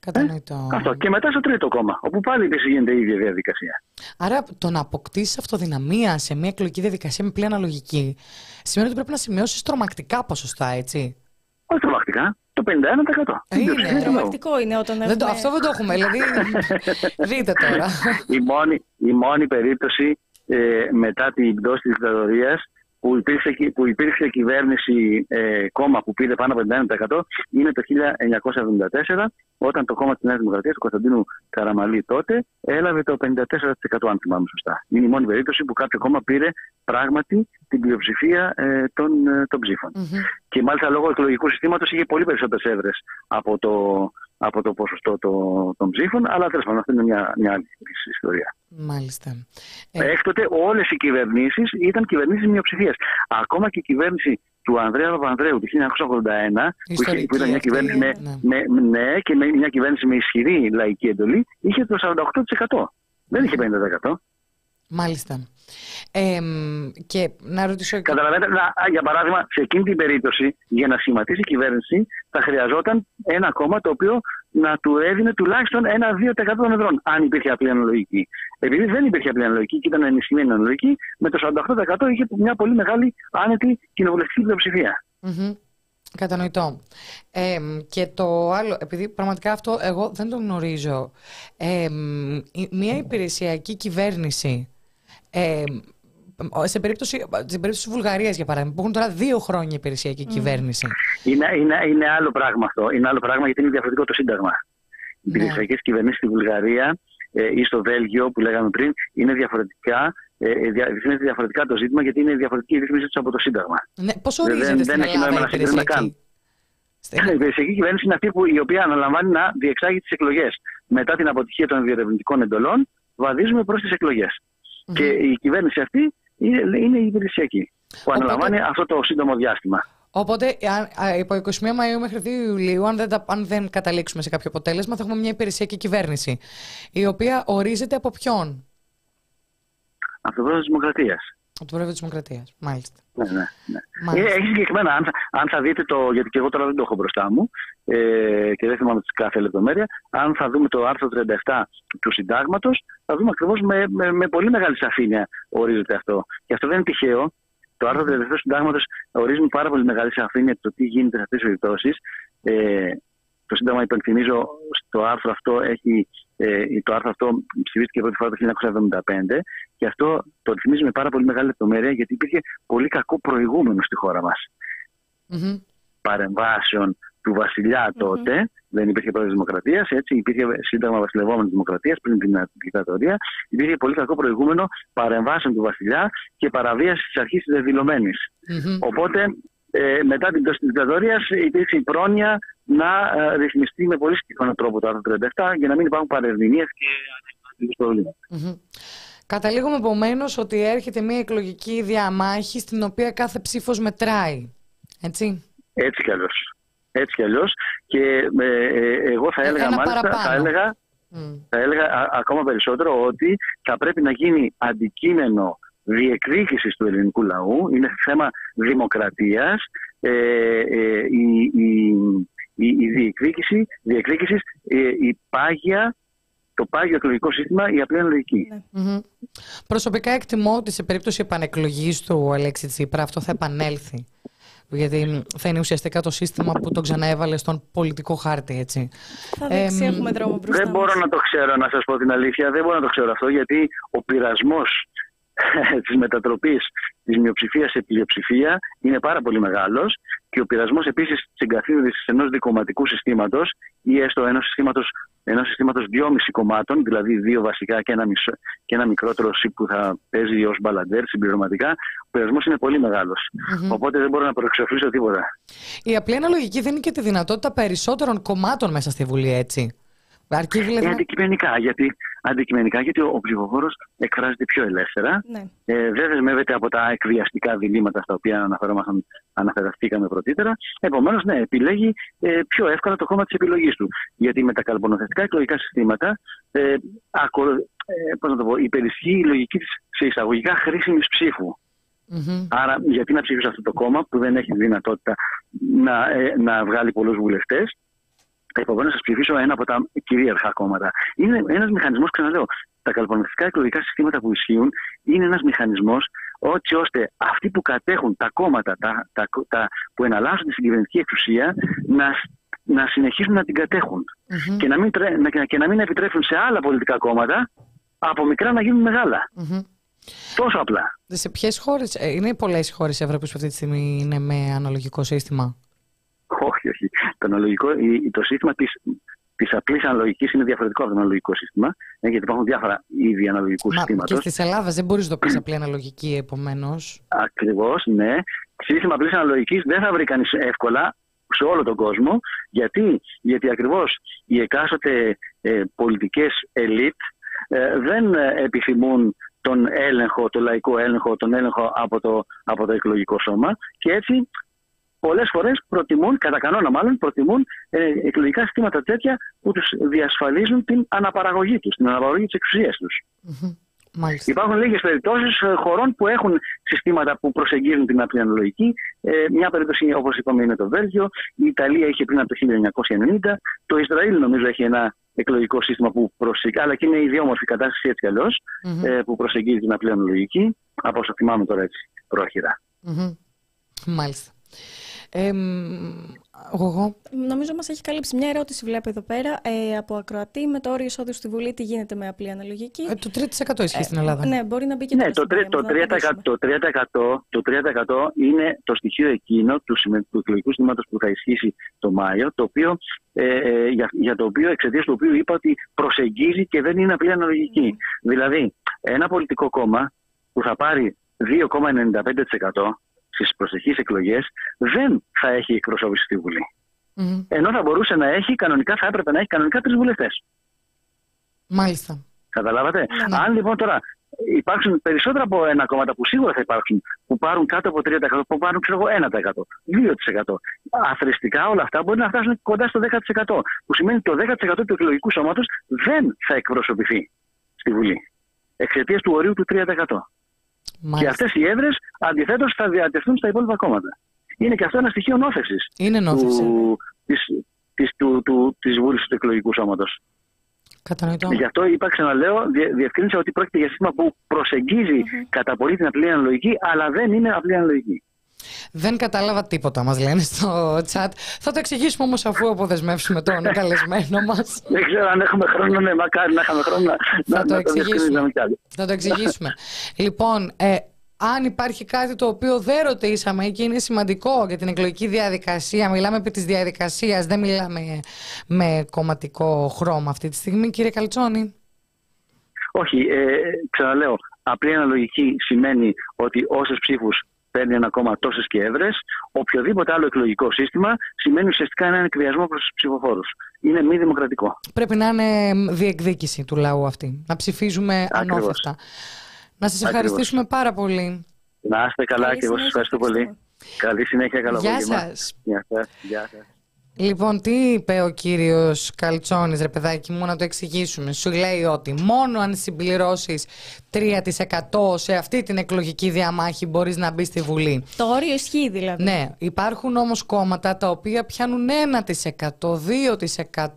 Κατανοητό. Αυτό. Και μετά στο τρίτο κόμμα, όπου πάλι επίσης γίνεται η ίδια διαδικασία. Άρα το να αποκτήσεις αυτοδυναμία σε μια εκλογική διαδικασία με πλήρη αναλογική σημαίνει ότι πρέπει να σημειώσεις τρομακτικά ποσοστά, έτσι; Όχι τρομακτικά, το 51%. Ε, είναι. Την πλειοψηφία του λαού. Τρομακτικό είναι όταν Δεν το, έχουμε... αυτό δεν το έχουμε. Δηλαδή, δείτε τώρα. η, μόνη, η μόνη περίπτωση ε, μετά την πτώση της δικτατορίας που υπήρξε, κυ- που υπήρξε κυβέρνηση ε, κόμμα που πήρε πάνω από 51% είναι το 1974 όταν το κόμμα της Νέας Δημοκρατίας του Κωνσταντίνου Καραμαλή τότε έλαβε το 54% αν θυμάμαι σωστά. Είναι η μόνη περίπτωση που κάποιο κόμμα πήρε πράγματι την πλειοψηφία ε, των, ε, των ψήφων. Μμμ. Και μάλιστα λόγω εκλογικού συστήματος είχε πολύ περισσότερες έδρες από το, από το ποσοστό το- των ψήφων. Αλλά τέλος πάντων, αυτή είναι μια, μια άλλη ιστορίας. Μάλιστα. Ε, Έκτοτε όλες οι κυβερνήσεις ήταν κυβερνήσεις μειοψηφίας. Ακόμα και η κυβέρνηση του Ανδρέα Παπανδρέου του 1981, που, είχε, που ήταν μια Ιστορική κυβέρνηση με, αυτή, ναι. με, ναι, και με μια κυβέρνηση με ισχυρή λαϊκή εντολή, είχε το 48%. Δεν είχε 50%. Μάλιστα. Ε, μ, και να ρωτήσω. Καταλαβαίνετε, να, για παράδειγμα, σε εκείνη την περίπτωση, για να σχηματίσει η κυβέρνηση, θα χρειαζόταν ένα κόμμα το οποίο να του έδινε τουλάχιστον ένα 2% των εδρών, αν υπήρχε απλή αναλογική. Επειδή δεν υπήρχε απλή αναλογική και ήταν ενισχυμένη αναλογική, με το 48% είχε μια πολύ μεγάλη άνετη κοινοβουλευτική πλειοψηφία. Μμμ. Κατανοητό. Ε, και το άλλο, επειδή πραγματικά αυτό εγώ δεν το γνωρίζω, ε, μ, η- μια υπηρεσιακή κυβέρνηση, ε, σε περίπτωση, στην περίπτωση της Βουλγαρίας για παράδειγμα, που έχουν τώρα δύο χρόνια υπηρεσιακή κυβέρνηση. Είναι, είναι, είναι άλλο πράγμα αυτό. Είναι άλλο πράγμα γιατί είναι διαφορετικό το Σύνταγμα. Οι Ναι. υπηρεσιακές κυβερνήσεις στη Βουλγαρία ε, ή στο Βέλγιο που λέγαμε πριν είναι διαφορετικά. Ε, ε, δια- ρυθμίζεται διαφορετικά το ζήτημα γιατί είναι διαφορετική η ρύθμιση τους από το Σύνταγμα. Ναι, πώς Δεν- ορίζεται δεν στην έχει νόημα Ελλάδα η να συγκρίνουμε υπηρεσιακή. Στην- Η υπηρεσιακή κυβέρνηση είναι αυτή που, η οποία αναλαμβάνει να διεξάγει τις εκλογές. Μετά την αποτυχία των διερευνητικών εντολών, βαδίζουμε προς τις εκλογές. Μμμ. Και η κυβέρνηση αυτή είναι, είναι η υπηρεσιακή, που Οπότε- αναλαμβάνει αυτό το σύντομο διάστημα. Οπότε, αν- α, από 21 Μαΐου μέχρι 2 Ιουλίου, αν δεν, τα- αν δεν καταλήξουμε σε κάποιο αποτέλεσμα, θα έχουμε μια υπηρεσιακή κυβέρνηση, η οποία ορίζεται από ποιον; Από το πρόεδρο της Δημοκρατίας. Από το Πρόεδρο της Δημοκρατίας, μάλιστα. Ναι, ναι, ναι. Μάλιστα. Ε, Έχει συγκεκριμένα, αν, θα- αν θα δείτε το. Γιατί και εγώ τώρα δεν το έχω μπροστά μου ε, και δεν θυμάμαι τη κάθε λεπτομέρεια. Αν θα δούμε το άρθρο 37 του Συντάγματος, θα δούμε ακριβώς με, με, με πολύ μεγάλη σαφήνεια ορίζεται αυτό. Και αυτό δεν είναι τυχαίο. Το άρθρο 37 του Συντάγματος ορίζει με πάρα πολύ μεγάλη σαφήνεια το τι γίνεται σε αυτές τις περιπτώσεις. Ε, το Σύνταγμα, υπενθυμίζω, στο άρθρο αυτό έχει. Ε, το άρθρο αυτό ψηφίστηκε πρώτη φορά το 1975 και αυτό το ρυθμίζει με πάρα πολύ μεγάλη λεπτομέρεια γιατί υπήρχε πολύ κακό προηγούμενο στη χώρα μας. Μμμ. Παρεμβάσεων του βασιλιά τότε, δεν υπήρχε πρόεδρος Δημοκρατίας, έτσι υπήρχε σύνταγμα βασιλευόμενης Δημοκρατίας πριν την δικτατορία. Υπήρχε πολύ κακό προηγούμενο παρεμβάσεων του βασιλιά και παραβίασης της αρχής της δεδηλωμένη. Μμμ. Οπότε, ε, μετά την πτώση της δικτατορία, υπήρξε η πρόνοια να ε, ρυθμιστεί με πολύ συγκεκριμένο τρόπο το άρθρο 37 για να μην υπάρχουν παρερμηνίες και αντίστοιχα προβλήματα. Μμμ. Καταλήγουμε επομένως ότι έρχεται μια εκλογική διαμάχη στην οποία κάθε ψήφος μετράει. Έτσι; Έτσι κι αλλιώς. Έτσι κι αλλιώς. Και ε, ε, εγώ θα έλεγα Ένα μάλιστα, παραπάνω. θα έλεγα, Μμ. θα έλεγα α- ακόμα περισσότερο ότι θα πρέπει να γίνει αντικείμενο διεκδίκησης του ελληνικού λαού. Είναι θέμα δημοκρατίας. Ε, ε, η, η, η, η διεκδίκηση, διεκδίκησης, ε, η πάγια, το πάγιο εκλογικό σύστημα, η απλή αναλογική. Ναι. Μμμ. Προσωπικά εκτιμώ ότι σε περίπτωση επανεκλογής του Αλέξη Τσίπρα αυτό θα επανέλθει. Γιατί θα είναι ουσιαστικά το σύστημα που το ξαναέβαλε στον πολιτικό χάρτη, έτσι. Θα δείξει, Εμ, έχουμε δρόμο μπροστά Δεν μπορώ μας. να το ξέρω, να σας πω την αλήθεια. Δεν μπορώ να το ξέρω αυτό, γιατί ο πειρασμός της μετατροπής της μειοψηφίας σε πλειοψηφία είναι πάρα πολύ μεγάλος και ο πειρασμός επίσης της εγκαθίδρυσης ενός δικοματικού συστήματος ή έστω ενός συστήματος, ενός συστήματος δυόμιση κομμάτων, δηλαδή δύο βασικά και ένα, μισό, και ένα μικρότερο ΣΥΠ που θα παίζει ως μπαλαντέρ συμπληρωματικά, ο πειρασμός είναι πολύ μεγάλος. Οπότε δεν μπορώ να προεξοφλήσω τίποτα. Η απλή αναλογική δίνει και τη δυνατότητα περισσότερων κομμάτων μέσα στη Βουλή, έτσι. Αρκεί δηλαδή. Ε, να- αντικειμενικά, γιατί, αντικειμενικά, γιατί ο, ο ψηφοφόρος εκφράζεται πιο ελεύθερα Ναι. ε, δεν δεσμεύεται από τα εκβιαστικά διλήμματα στα οποία αναφερόμασταν, αναφερθήκαμε πρωτήτερα. Επομένως, ναι, επιλέγει ε, πιο εύκολα το κόμμα της επιλογής του. Γιατί με τα καλπονοθετικά εκλογικά συστήματα, ε, ακο, ε, πώς να το πω, υπερισχύει η λογική της σε εισαγωγικά χρήσιμης ψήφου. Μμμ. Άρα, γιατί να ψηφίσω αυτό το κόμμα που δεν έχει τη δυνατότητα να, ε, να βγάλει πολλούς βουλευτές. Επομένω, θα ψηφίσω ένα από τα κυρίαρχα κόμματα. Είναι ένας μηχανισμός, ξαναλέω, τα καλπονιστικά εκλογικά συστήματα που ισχύουν είναι ένας μηχανισμός έτσι ώστε αυτοί που κατέχουν τα κόμματα τα, τα, τα, που εναλλάσσουν τη συγκυβερνητική εξουσία να, να συνεχίσουν να την κατέχουν. Μμμ. Και, να μην, τρε- να- και να μην επιτρέψουν σε άλλα πολιτικά κόμματα από μικρά να γίνουν μεγάλα. Μμμ. Τόσο απλά. Σε ποιες χώρες, είναι πολλές οι χώρες της Ευρώπης που αυτή τη στιγμή είναι με αναλογικό σύστημα; Όχι, όχι. Το, αναλογικό, η- το σύστημα της της απλής αναλογικής είναι διαφορετικό από το αναλογικό σύστημα, ε, γιατί υπάρχουν διάφορα είδη αναλογικού Μα συστήματος. και στη Ελλάδα δεν μπορείς να το πεις απλή αναλογική, επομένως. Ακριβώς, ναι. Σύστημα απλής αναλογικής δεν θα βρει κανείς εύκολα σε όλο τον κόσμο. Γιατί, γιατί ακριβώς οι εκάστοτε ε, πολιτικές ελίτ ε, δεν ε, επιθυμούν τον έλεγχο, το λαϊκό έλεγχο, τον έλεγχο από το, από το εκλογικό σώμα και έτσι πολλές φορές προτιμούν, κατά κανόνα μάλλον, προτιμούν ε, εκλογικά συστήματα τέτοια που τους διασφαλίζουν την αναπαραγωγή τους, την αναπαραγωγή της εξουσίας τους. Μμμ. Μάλιστα. Υπάρχουν λίγες περιπτώσεις χωρών που έχουν συστήματα που προσεγγίζουν την απλή αναλογική. Ε, μια περίπτωση, όπως είπαμε, είναι το Βέλγιο. Η Ιταλία είχε πριν από το 1990. Το Ισραήλ, νομίζω, έχει ένα εκλογικό σύστημα που προσεγγίζει, αλλά και είναι ιδιόμορφη κατάσταση έτσι κι αλλιώς, Μμμ. ε, που προσεγγίζει την απλή αναλογική. Από όσο θυμάμαι τώρα έτσι, πρόχειρα. Μμμ. Μάλιστα. Ε, μ, εγώ. Νομίζω μας έχει καλύψει μια ερώτηση, βλέπω εδώ πέρα, ε, από ακροατή με το όριο εισόδου στη Βουλή. Τι γίνεται με απλή αναλογική; Ε, το 3% ισχύει στην Ελλάδα. Ναι, μπορεί να μπει και Ναι, τώρα το, στην τρι- το, παρέμβαση, να 3%, απαντήσουμε. το, 3%, το 3% είναι το στοιχείο εκείνο του, συμμε- του εκλογικού συστήματος που θα ισχύσει το Μάιο, το οποίο, ε, ε, για, για το οποίο, εξαιτίας του οποίου είπα ότι προσεγγίζει και δεν είναι απλή αναλογική. Δηλαδή, ένα πολιτικό κόμμα που θα πάρει 2,95% στις προσεχείς εκλογές δεν θα έχει εκπροσώπηση στη Βουλή. Μμμ. Ενώ θα μπορούσε να έχει, κανονικά θα έπρεπε να έχει κανονικά τρεις βουλευτές. Μάλιστα. Καταλάβατε; Ναι. Αν λοιπόν τώρα υπάρξουν περισσότερα από ένα κόμματα που σίγουρα θα υπάρξουν, που πάρουν κάτω από 30%, που πάρουν ξέρω εγώ 1%, 2%. Αθρηστικά όλα αυτά μπορεί να φτάσουν κοντά στο 10%. Που σημαίνει ότι το 10% του εκλογικού σώματος δεν θα εκπροσωπηθεί στη Βουλή. Εξαιτίας του ορίου του 3%. Και Μάλιστα. αυτές οι έδρες αντιθέτως θα διατεθούν στα υπόλοιπα κόμματα. Είναι και αυτό ένα στοιχείο νόθευσης Είναι νόθευση. του, της, της, του, του, της Βούλης του εκλογικού σώματος. Κατανοητό. Γι' αυτό είπα, ξαναλέω, διε- διευκρίνησα ότι πρόκειται για σύστημα που προσεγγίζει κατά πολύ την απλή αναλογική, αλλά δεν είναι απλή αναλογική. Δεν κατάλαβα τίποτα, μας λένε στο chat. Θα το εξηγήσουμε όμως αφού αποδεσμεύσουμε τον καλεσμένο μας. Δεν ξέρω αν έχουμε χρόνο, ναι, μακάρι να είχαμε χρόνο να, να, το να το διευκρινίζαμε εξηγήσουμε. κι άλλο. Θα το εξηγήσουμε. λοιπόν, ε, αν υπάρχει κάτι το οποίο δεν ρωτήσαμε και είναι σημαντικό για την εκλογική διαδικασία, μιλάμε επί της διαδικασίας, δεν μιλάμε με κομματικό χρώμα αυτή τη στιγμή, κύριε Καλτσόνη. Όχι, ε, ξαναλέω, απλή αναλογική σημαίνει ότι όσες ψήφους παίρνει ένα κόμμα τόσες και έδρες. Οποιοδήποτε άλλο εκλογικό σύστημα σημαίνει ουσιαστικά έναν εκβιασμό προς τους ψηφοφόρους. Είναι μη δημοκρατικό. Πρέπει να είναι διεκδίκηση του λαού αυτή. Να ψηφίζουμε ανώθευτα. Να σας ευχαριστήσουμε πάρα πολύ. Να είστε καλά και εγώ σας ευχαριστώ πολύ. Καλή συνέχεια, καλό Γεια σας. Γεια σας. Γεια σας. Λοιπόν, τι είπε ο κύριος Καλτσόνης, ρε παιδάκι μου, να το εξηγήσουμε. Σου λέει ότι μόνο αν συμπληρώσεις 3% σε αυτή την εκλογική διαμάχη μπορείς να μπεις στη Βουλή. Το όριο ισχύει δηλαδή. Ναι, υπάρχουν όμως κόμματα τα οποία πιάνουν 1%, 2%,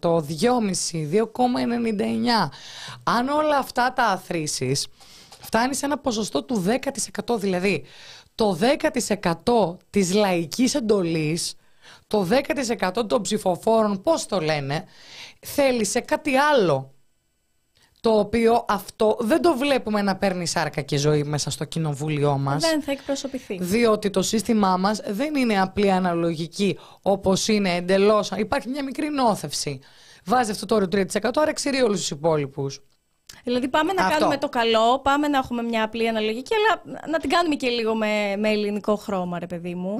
2,5%, 2,99%. Αν όλα αυτά τα αθροίσει, φτάνεις σε ένα ποσοστό του 10%. Δηλαδή, το 10% της λαϊκής εντολής το 10% των ψηφοφόρων, πώς το λένε, θέλει σε κάτι άλλο. Το οποίο αυτό δεν το βλέπουμε να παίρνει σάρκα και ζωή μέσα στο κοινοβούλιο μας. Δεν θα εκπροσωπηθεί. Διότι το σύστημά μας δεν είναι απλή αναλογική όπως είναι εντελώς. Υπάρχει μια μικρή νόθευση. Βάζει αυτό το όριο 3%, άρα εξαιρεί όλους τους υπόλοιπους. Δηλαδή πάμε να Αυτό. κάνουμε το καλό, πάμε να έχουμε μια απλή αναλογική, αλλά να την κάνουμε και λίγο με, με ελληνικό χρώμα, ρε παιδί μου.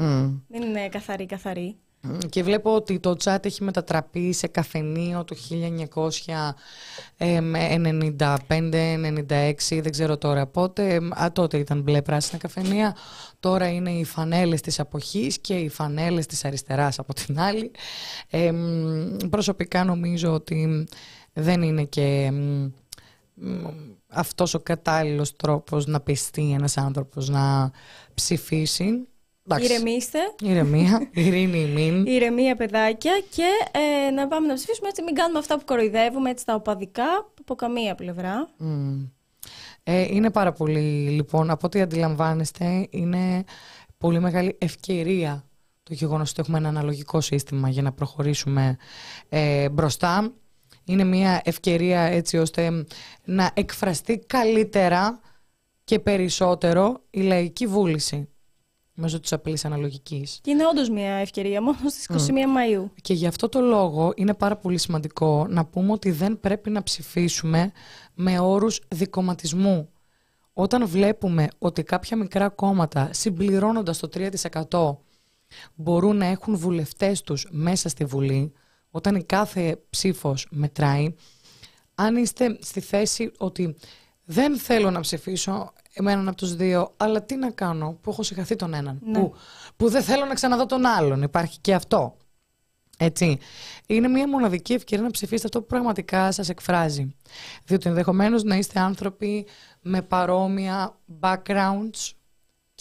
Δεν είναι καθαρή, καθαρή. Μμ, Και βλέπω ότι το chat έχει μετατραπεί σε καφενείο το 1995-96, δεν ξέρω τώρα πότε. Α, τότε ήταν μπλε πράσινα καφενεία. Τώρα είναι οι φανέλες της αποχής και οι φανέλες της αριστεράς από την άλλη. Ε, μ, προσωπικά νομίζω ότι δεν είναι και μ, μ, αυτός ο κατάλληλος τρόπος να πιστεί ένας άνθρωπος να ψηφίσει. Εντάξει. Ηρεμήστε. Ηρεμία, ειρήνη μην. Ηρεμία, παιδάκια, και ε, να πάμε να ψηφίσουμε έτσι. Μην κάνουμε αυτά που κοροϊδεύουμε, έτσι τα οπαδικά, από καμία πλευρά. Μμ. Ε, είναι πάρα πολύ, λοιπόν, από ό,τι αντιλαμβάνεστε, είναι πολύ μεγάλη ευκαιρία το γεγονός ότι έχουμε ένα αναλογικό σύστημα για να προχωρήσουμε ε, μπροστά. Είναι μια ευκαιρία έτσι ώστε να εκφραστεί καλύτερα και περισσότερο η λαϊκή βούληση μέσω της απλής αναλογικής. Και είναι όντως μια ευκαιρία μόνο στις 21 Μαΐου. Και γι' αυτό το λόγο είναι πάρα πολύ σημαντικό να πούμε ότι δεν πρέπει να ψηφίσουμε με όρους δικοματισμού. Όταν βλέπουμε ότι κάποια μικρά κόμματα συμπληρώνοντας το 3% μπορούν να έχουν βουλευτές τους μέσα στη Βουλή, όταν η κάθε ψήφος μετράει, αν είστε στη θέση ότι δεν θέλω να ψηφίσω με έναν από τους δύο, αλλά τι να κάνω που έχω συγχαθεί τον έναν, Ναι. που, που δεν θέλω να ξαναδώ τον άλλον, υπάρχει και αυτό. Έτσι. Είναι μια μοναδική ευκαιρία να ψηφίσετε αυτό που πραγματικά σας εκφράζει. Διότι ενδεχομένως να είστε άνθρωποι με παρόμοια backgrounds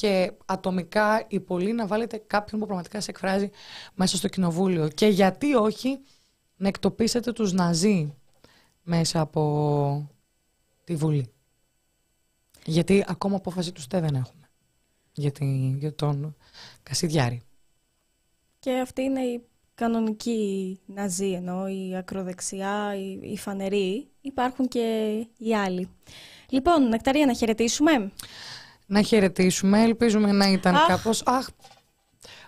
και ατομικά ή πολύ να βάλετε κάποιον που πραγματικά σε εκφράζει μέσα στο κοινοβούλιο. Και γιατί όχι να εκτοπίσετε τους Ναζί μέσα από τη Βουλή. Γιατί ακόμα απόφαση του ΣΤΕ δεν έχουμε. Γιατί, για τον Κασιδιάρη. Και αυτή είναι η κανονική ναζί, ενώ η ακροδεξιά, η, η φανερή. Υπάρχουν και οι άλλοι. Λοιπόν, Νεκταρία, να χαιρετήσουμε. Να χαιρετήσουμε. Ελπίζουμε να ήταν Αχ. κάπως... Αχ,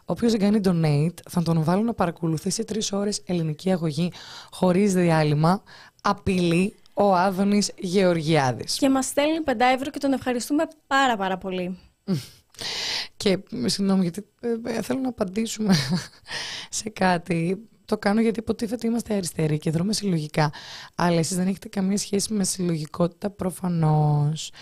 Όποιος δεν κάνει donate, θα τον βάλω να παρακολουθήσει τρεις ώρες ελληνική αγωγή χωρίς διάλειμμα. Απειλεί ο Άδωνης Γεωργιάδης. Και μας στέλνει 5 ευρώ και τον ευχαριστούμε πάρα πάρα πολύ. Και συγγνώμη, γιατί ε, ε, θέλω να απαντήσουμε σε κάτι. Το κάνω γιατί υποτίθεται είμαστε αριστεροί και δρούμε συλλογικά. Αλλά εσείς δεν έχετε καμία σχέση με συλλογικότητα προφανώς.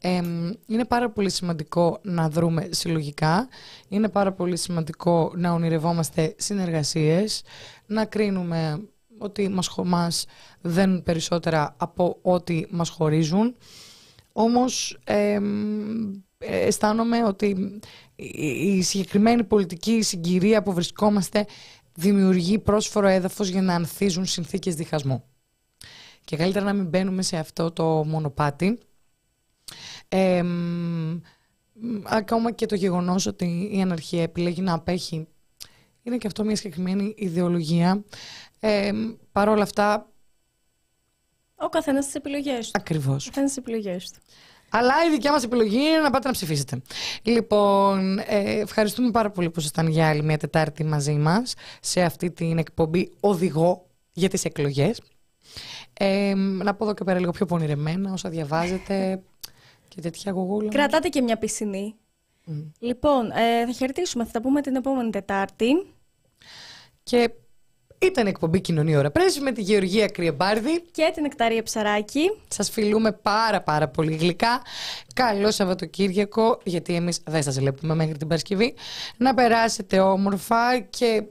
Εμ, είναι πάρα πολύ σημαντικό να δρούμε συλλογικά. Είναι πάρα πολύ σημαντικό να ονειρευόμαστε συνεργασίες. Να κρίνουμε ότι μας, χω- μας δένουν περισσότερα από ό,τι μας χωρίζουν. Όμως εμ, ε, αισθάνομαι ότι η η συγκεκριμένη πολιτική συγκυρία που βρισκόμαστε δημιουργεί πρόσφορο έδαφος για να ανθίζουν συνθήκες διχασμού. Και καλύτερα να μην μπαίνουμε σε αυτό το μονοπάτι. Ε, μ, ακόμα και το γεγονός ότι η αναρχία επιλέγει να απέχει είναι και αυτό μια συγκεκριμένη ιδεολογία. Ε, Παρ' όλα αυτά, Ο καθένας τις επιλογές του. ακριβώς. Ο καθένας τις επιλογές του. Αλλά η δικιά μας επιλογή είναι να πάτε να ψηφίσετε. Λοιπόν, ε, ευχαριστούμε πάρα πολύ που ήσασταν για άλλη μια Τετάρτη μαζί μας σε αυτή την εκπομπή «Οδηγό για τις εκλογές». Ε, να πω εδώ και πέρα λίγο πιο πονηρεμένα όσα διαβάζετε και τέτοια γογούλα. Κρατάτε και μια πισινή. Λοιπόν, ε, θα χαιρετήσουμε, θα τα πούμε την επόμενη Τετάρτη. Και ήταν εκπομπή Κοινωνία Ωρα Πρέσβη με τη Γεωργία Κρυεμπάρδη. Και την Εκταρία Ψαράκη. Σας φιλούμε πάρα πάρα πολύ γλυκά. Καλό Σαββατοκύριακο, γιατί εμείς δεν σας βλέπουμε μέχρι την Παρασκευή. Να περάσετε όμορφα και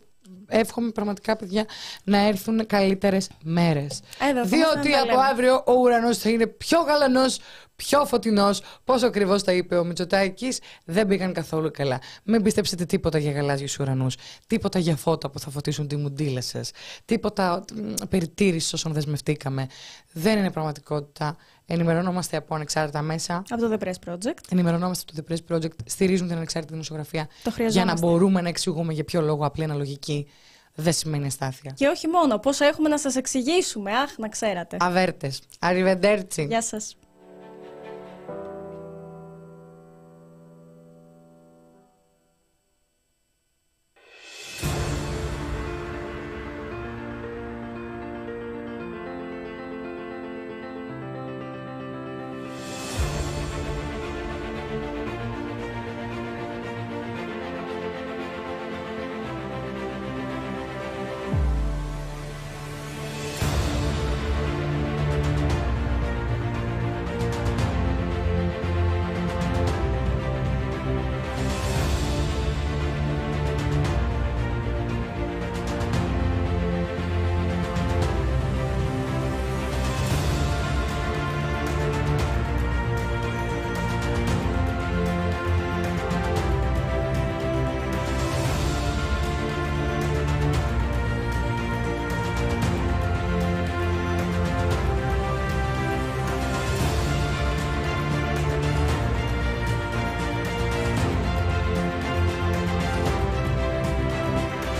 εύχομαι πραγματικά, παιδιά, να έρθουν καλύτερες μέρες. Ε, Διότι από αύριο ο ουρανός θα είναι πιο γαλανός, πιο φωτεινός. Πόσο ακριβώς τα είπε ο Μητσοτάκης, δεν πήγαν καθόλου καλά. Μην πιστέψετε τίποτα για γαλάζιους ουρανούς. Τίποτα για φώτα που θα φωτίσουν τη μουντίλα σας. Τίποτα περιτήρηση όσων δεσμευτήκαμε. Δεν είναι πραγματικότητα. Ενημερωνόμαστε από ανεξάρτητα μέσα. Από το The Press Project. Ενημερωνόμαστε από το The Press Project. Στηρίζουν την ανεξάρτητη δημοσιογραφία. για να μπορούμε να εξηγούμε για ποιο λόγο απλή αναλογική δεν σημαίνει αστάθεια. Και όχι μόνο, πόσα έχουμε να σας εξηγήσουμε, αχ, να ξέρατε. Αβέρτες. Αριβεντέρτσι. Γεια σας.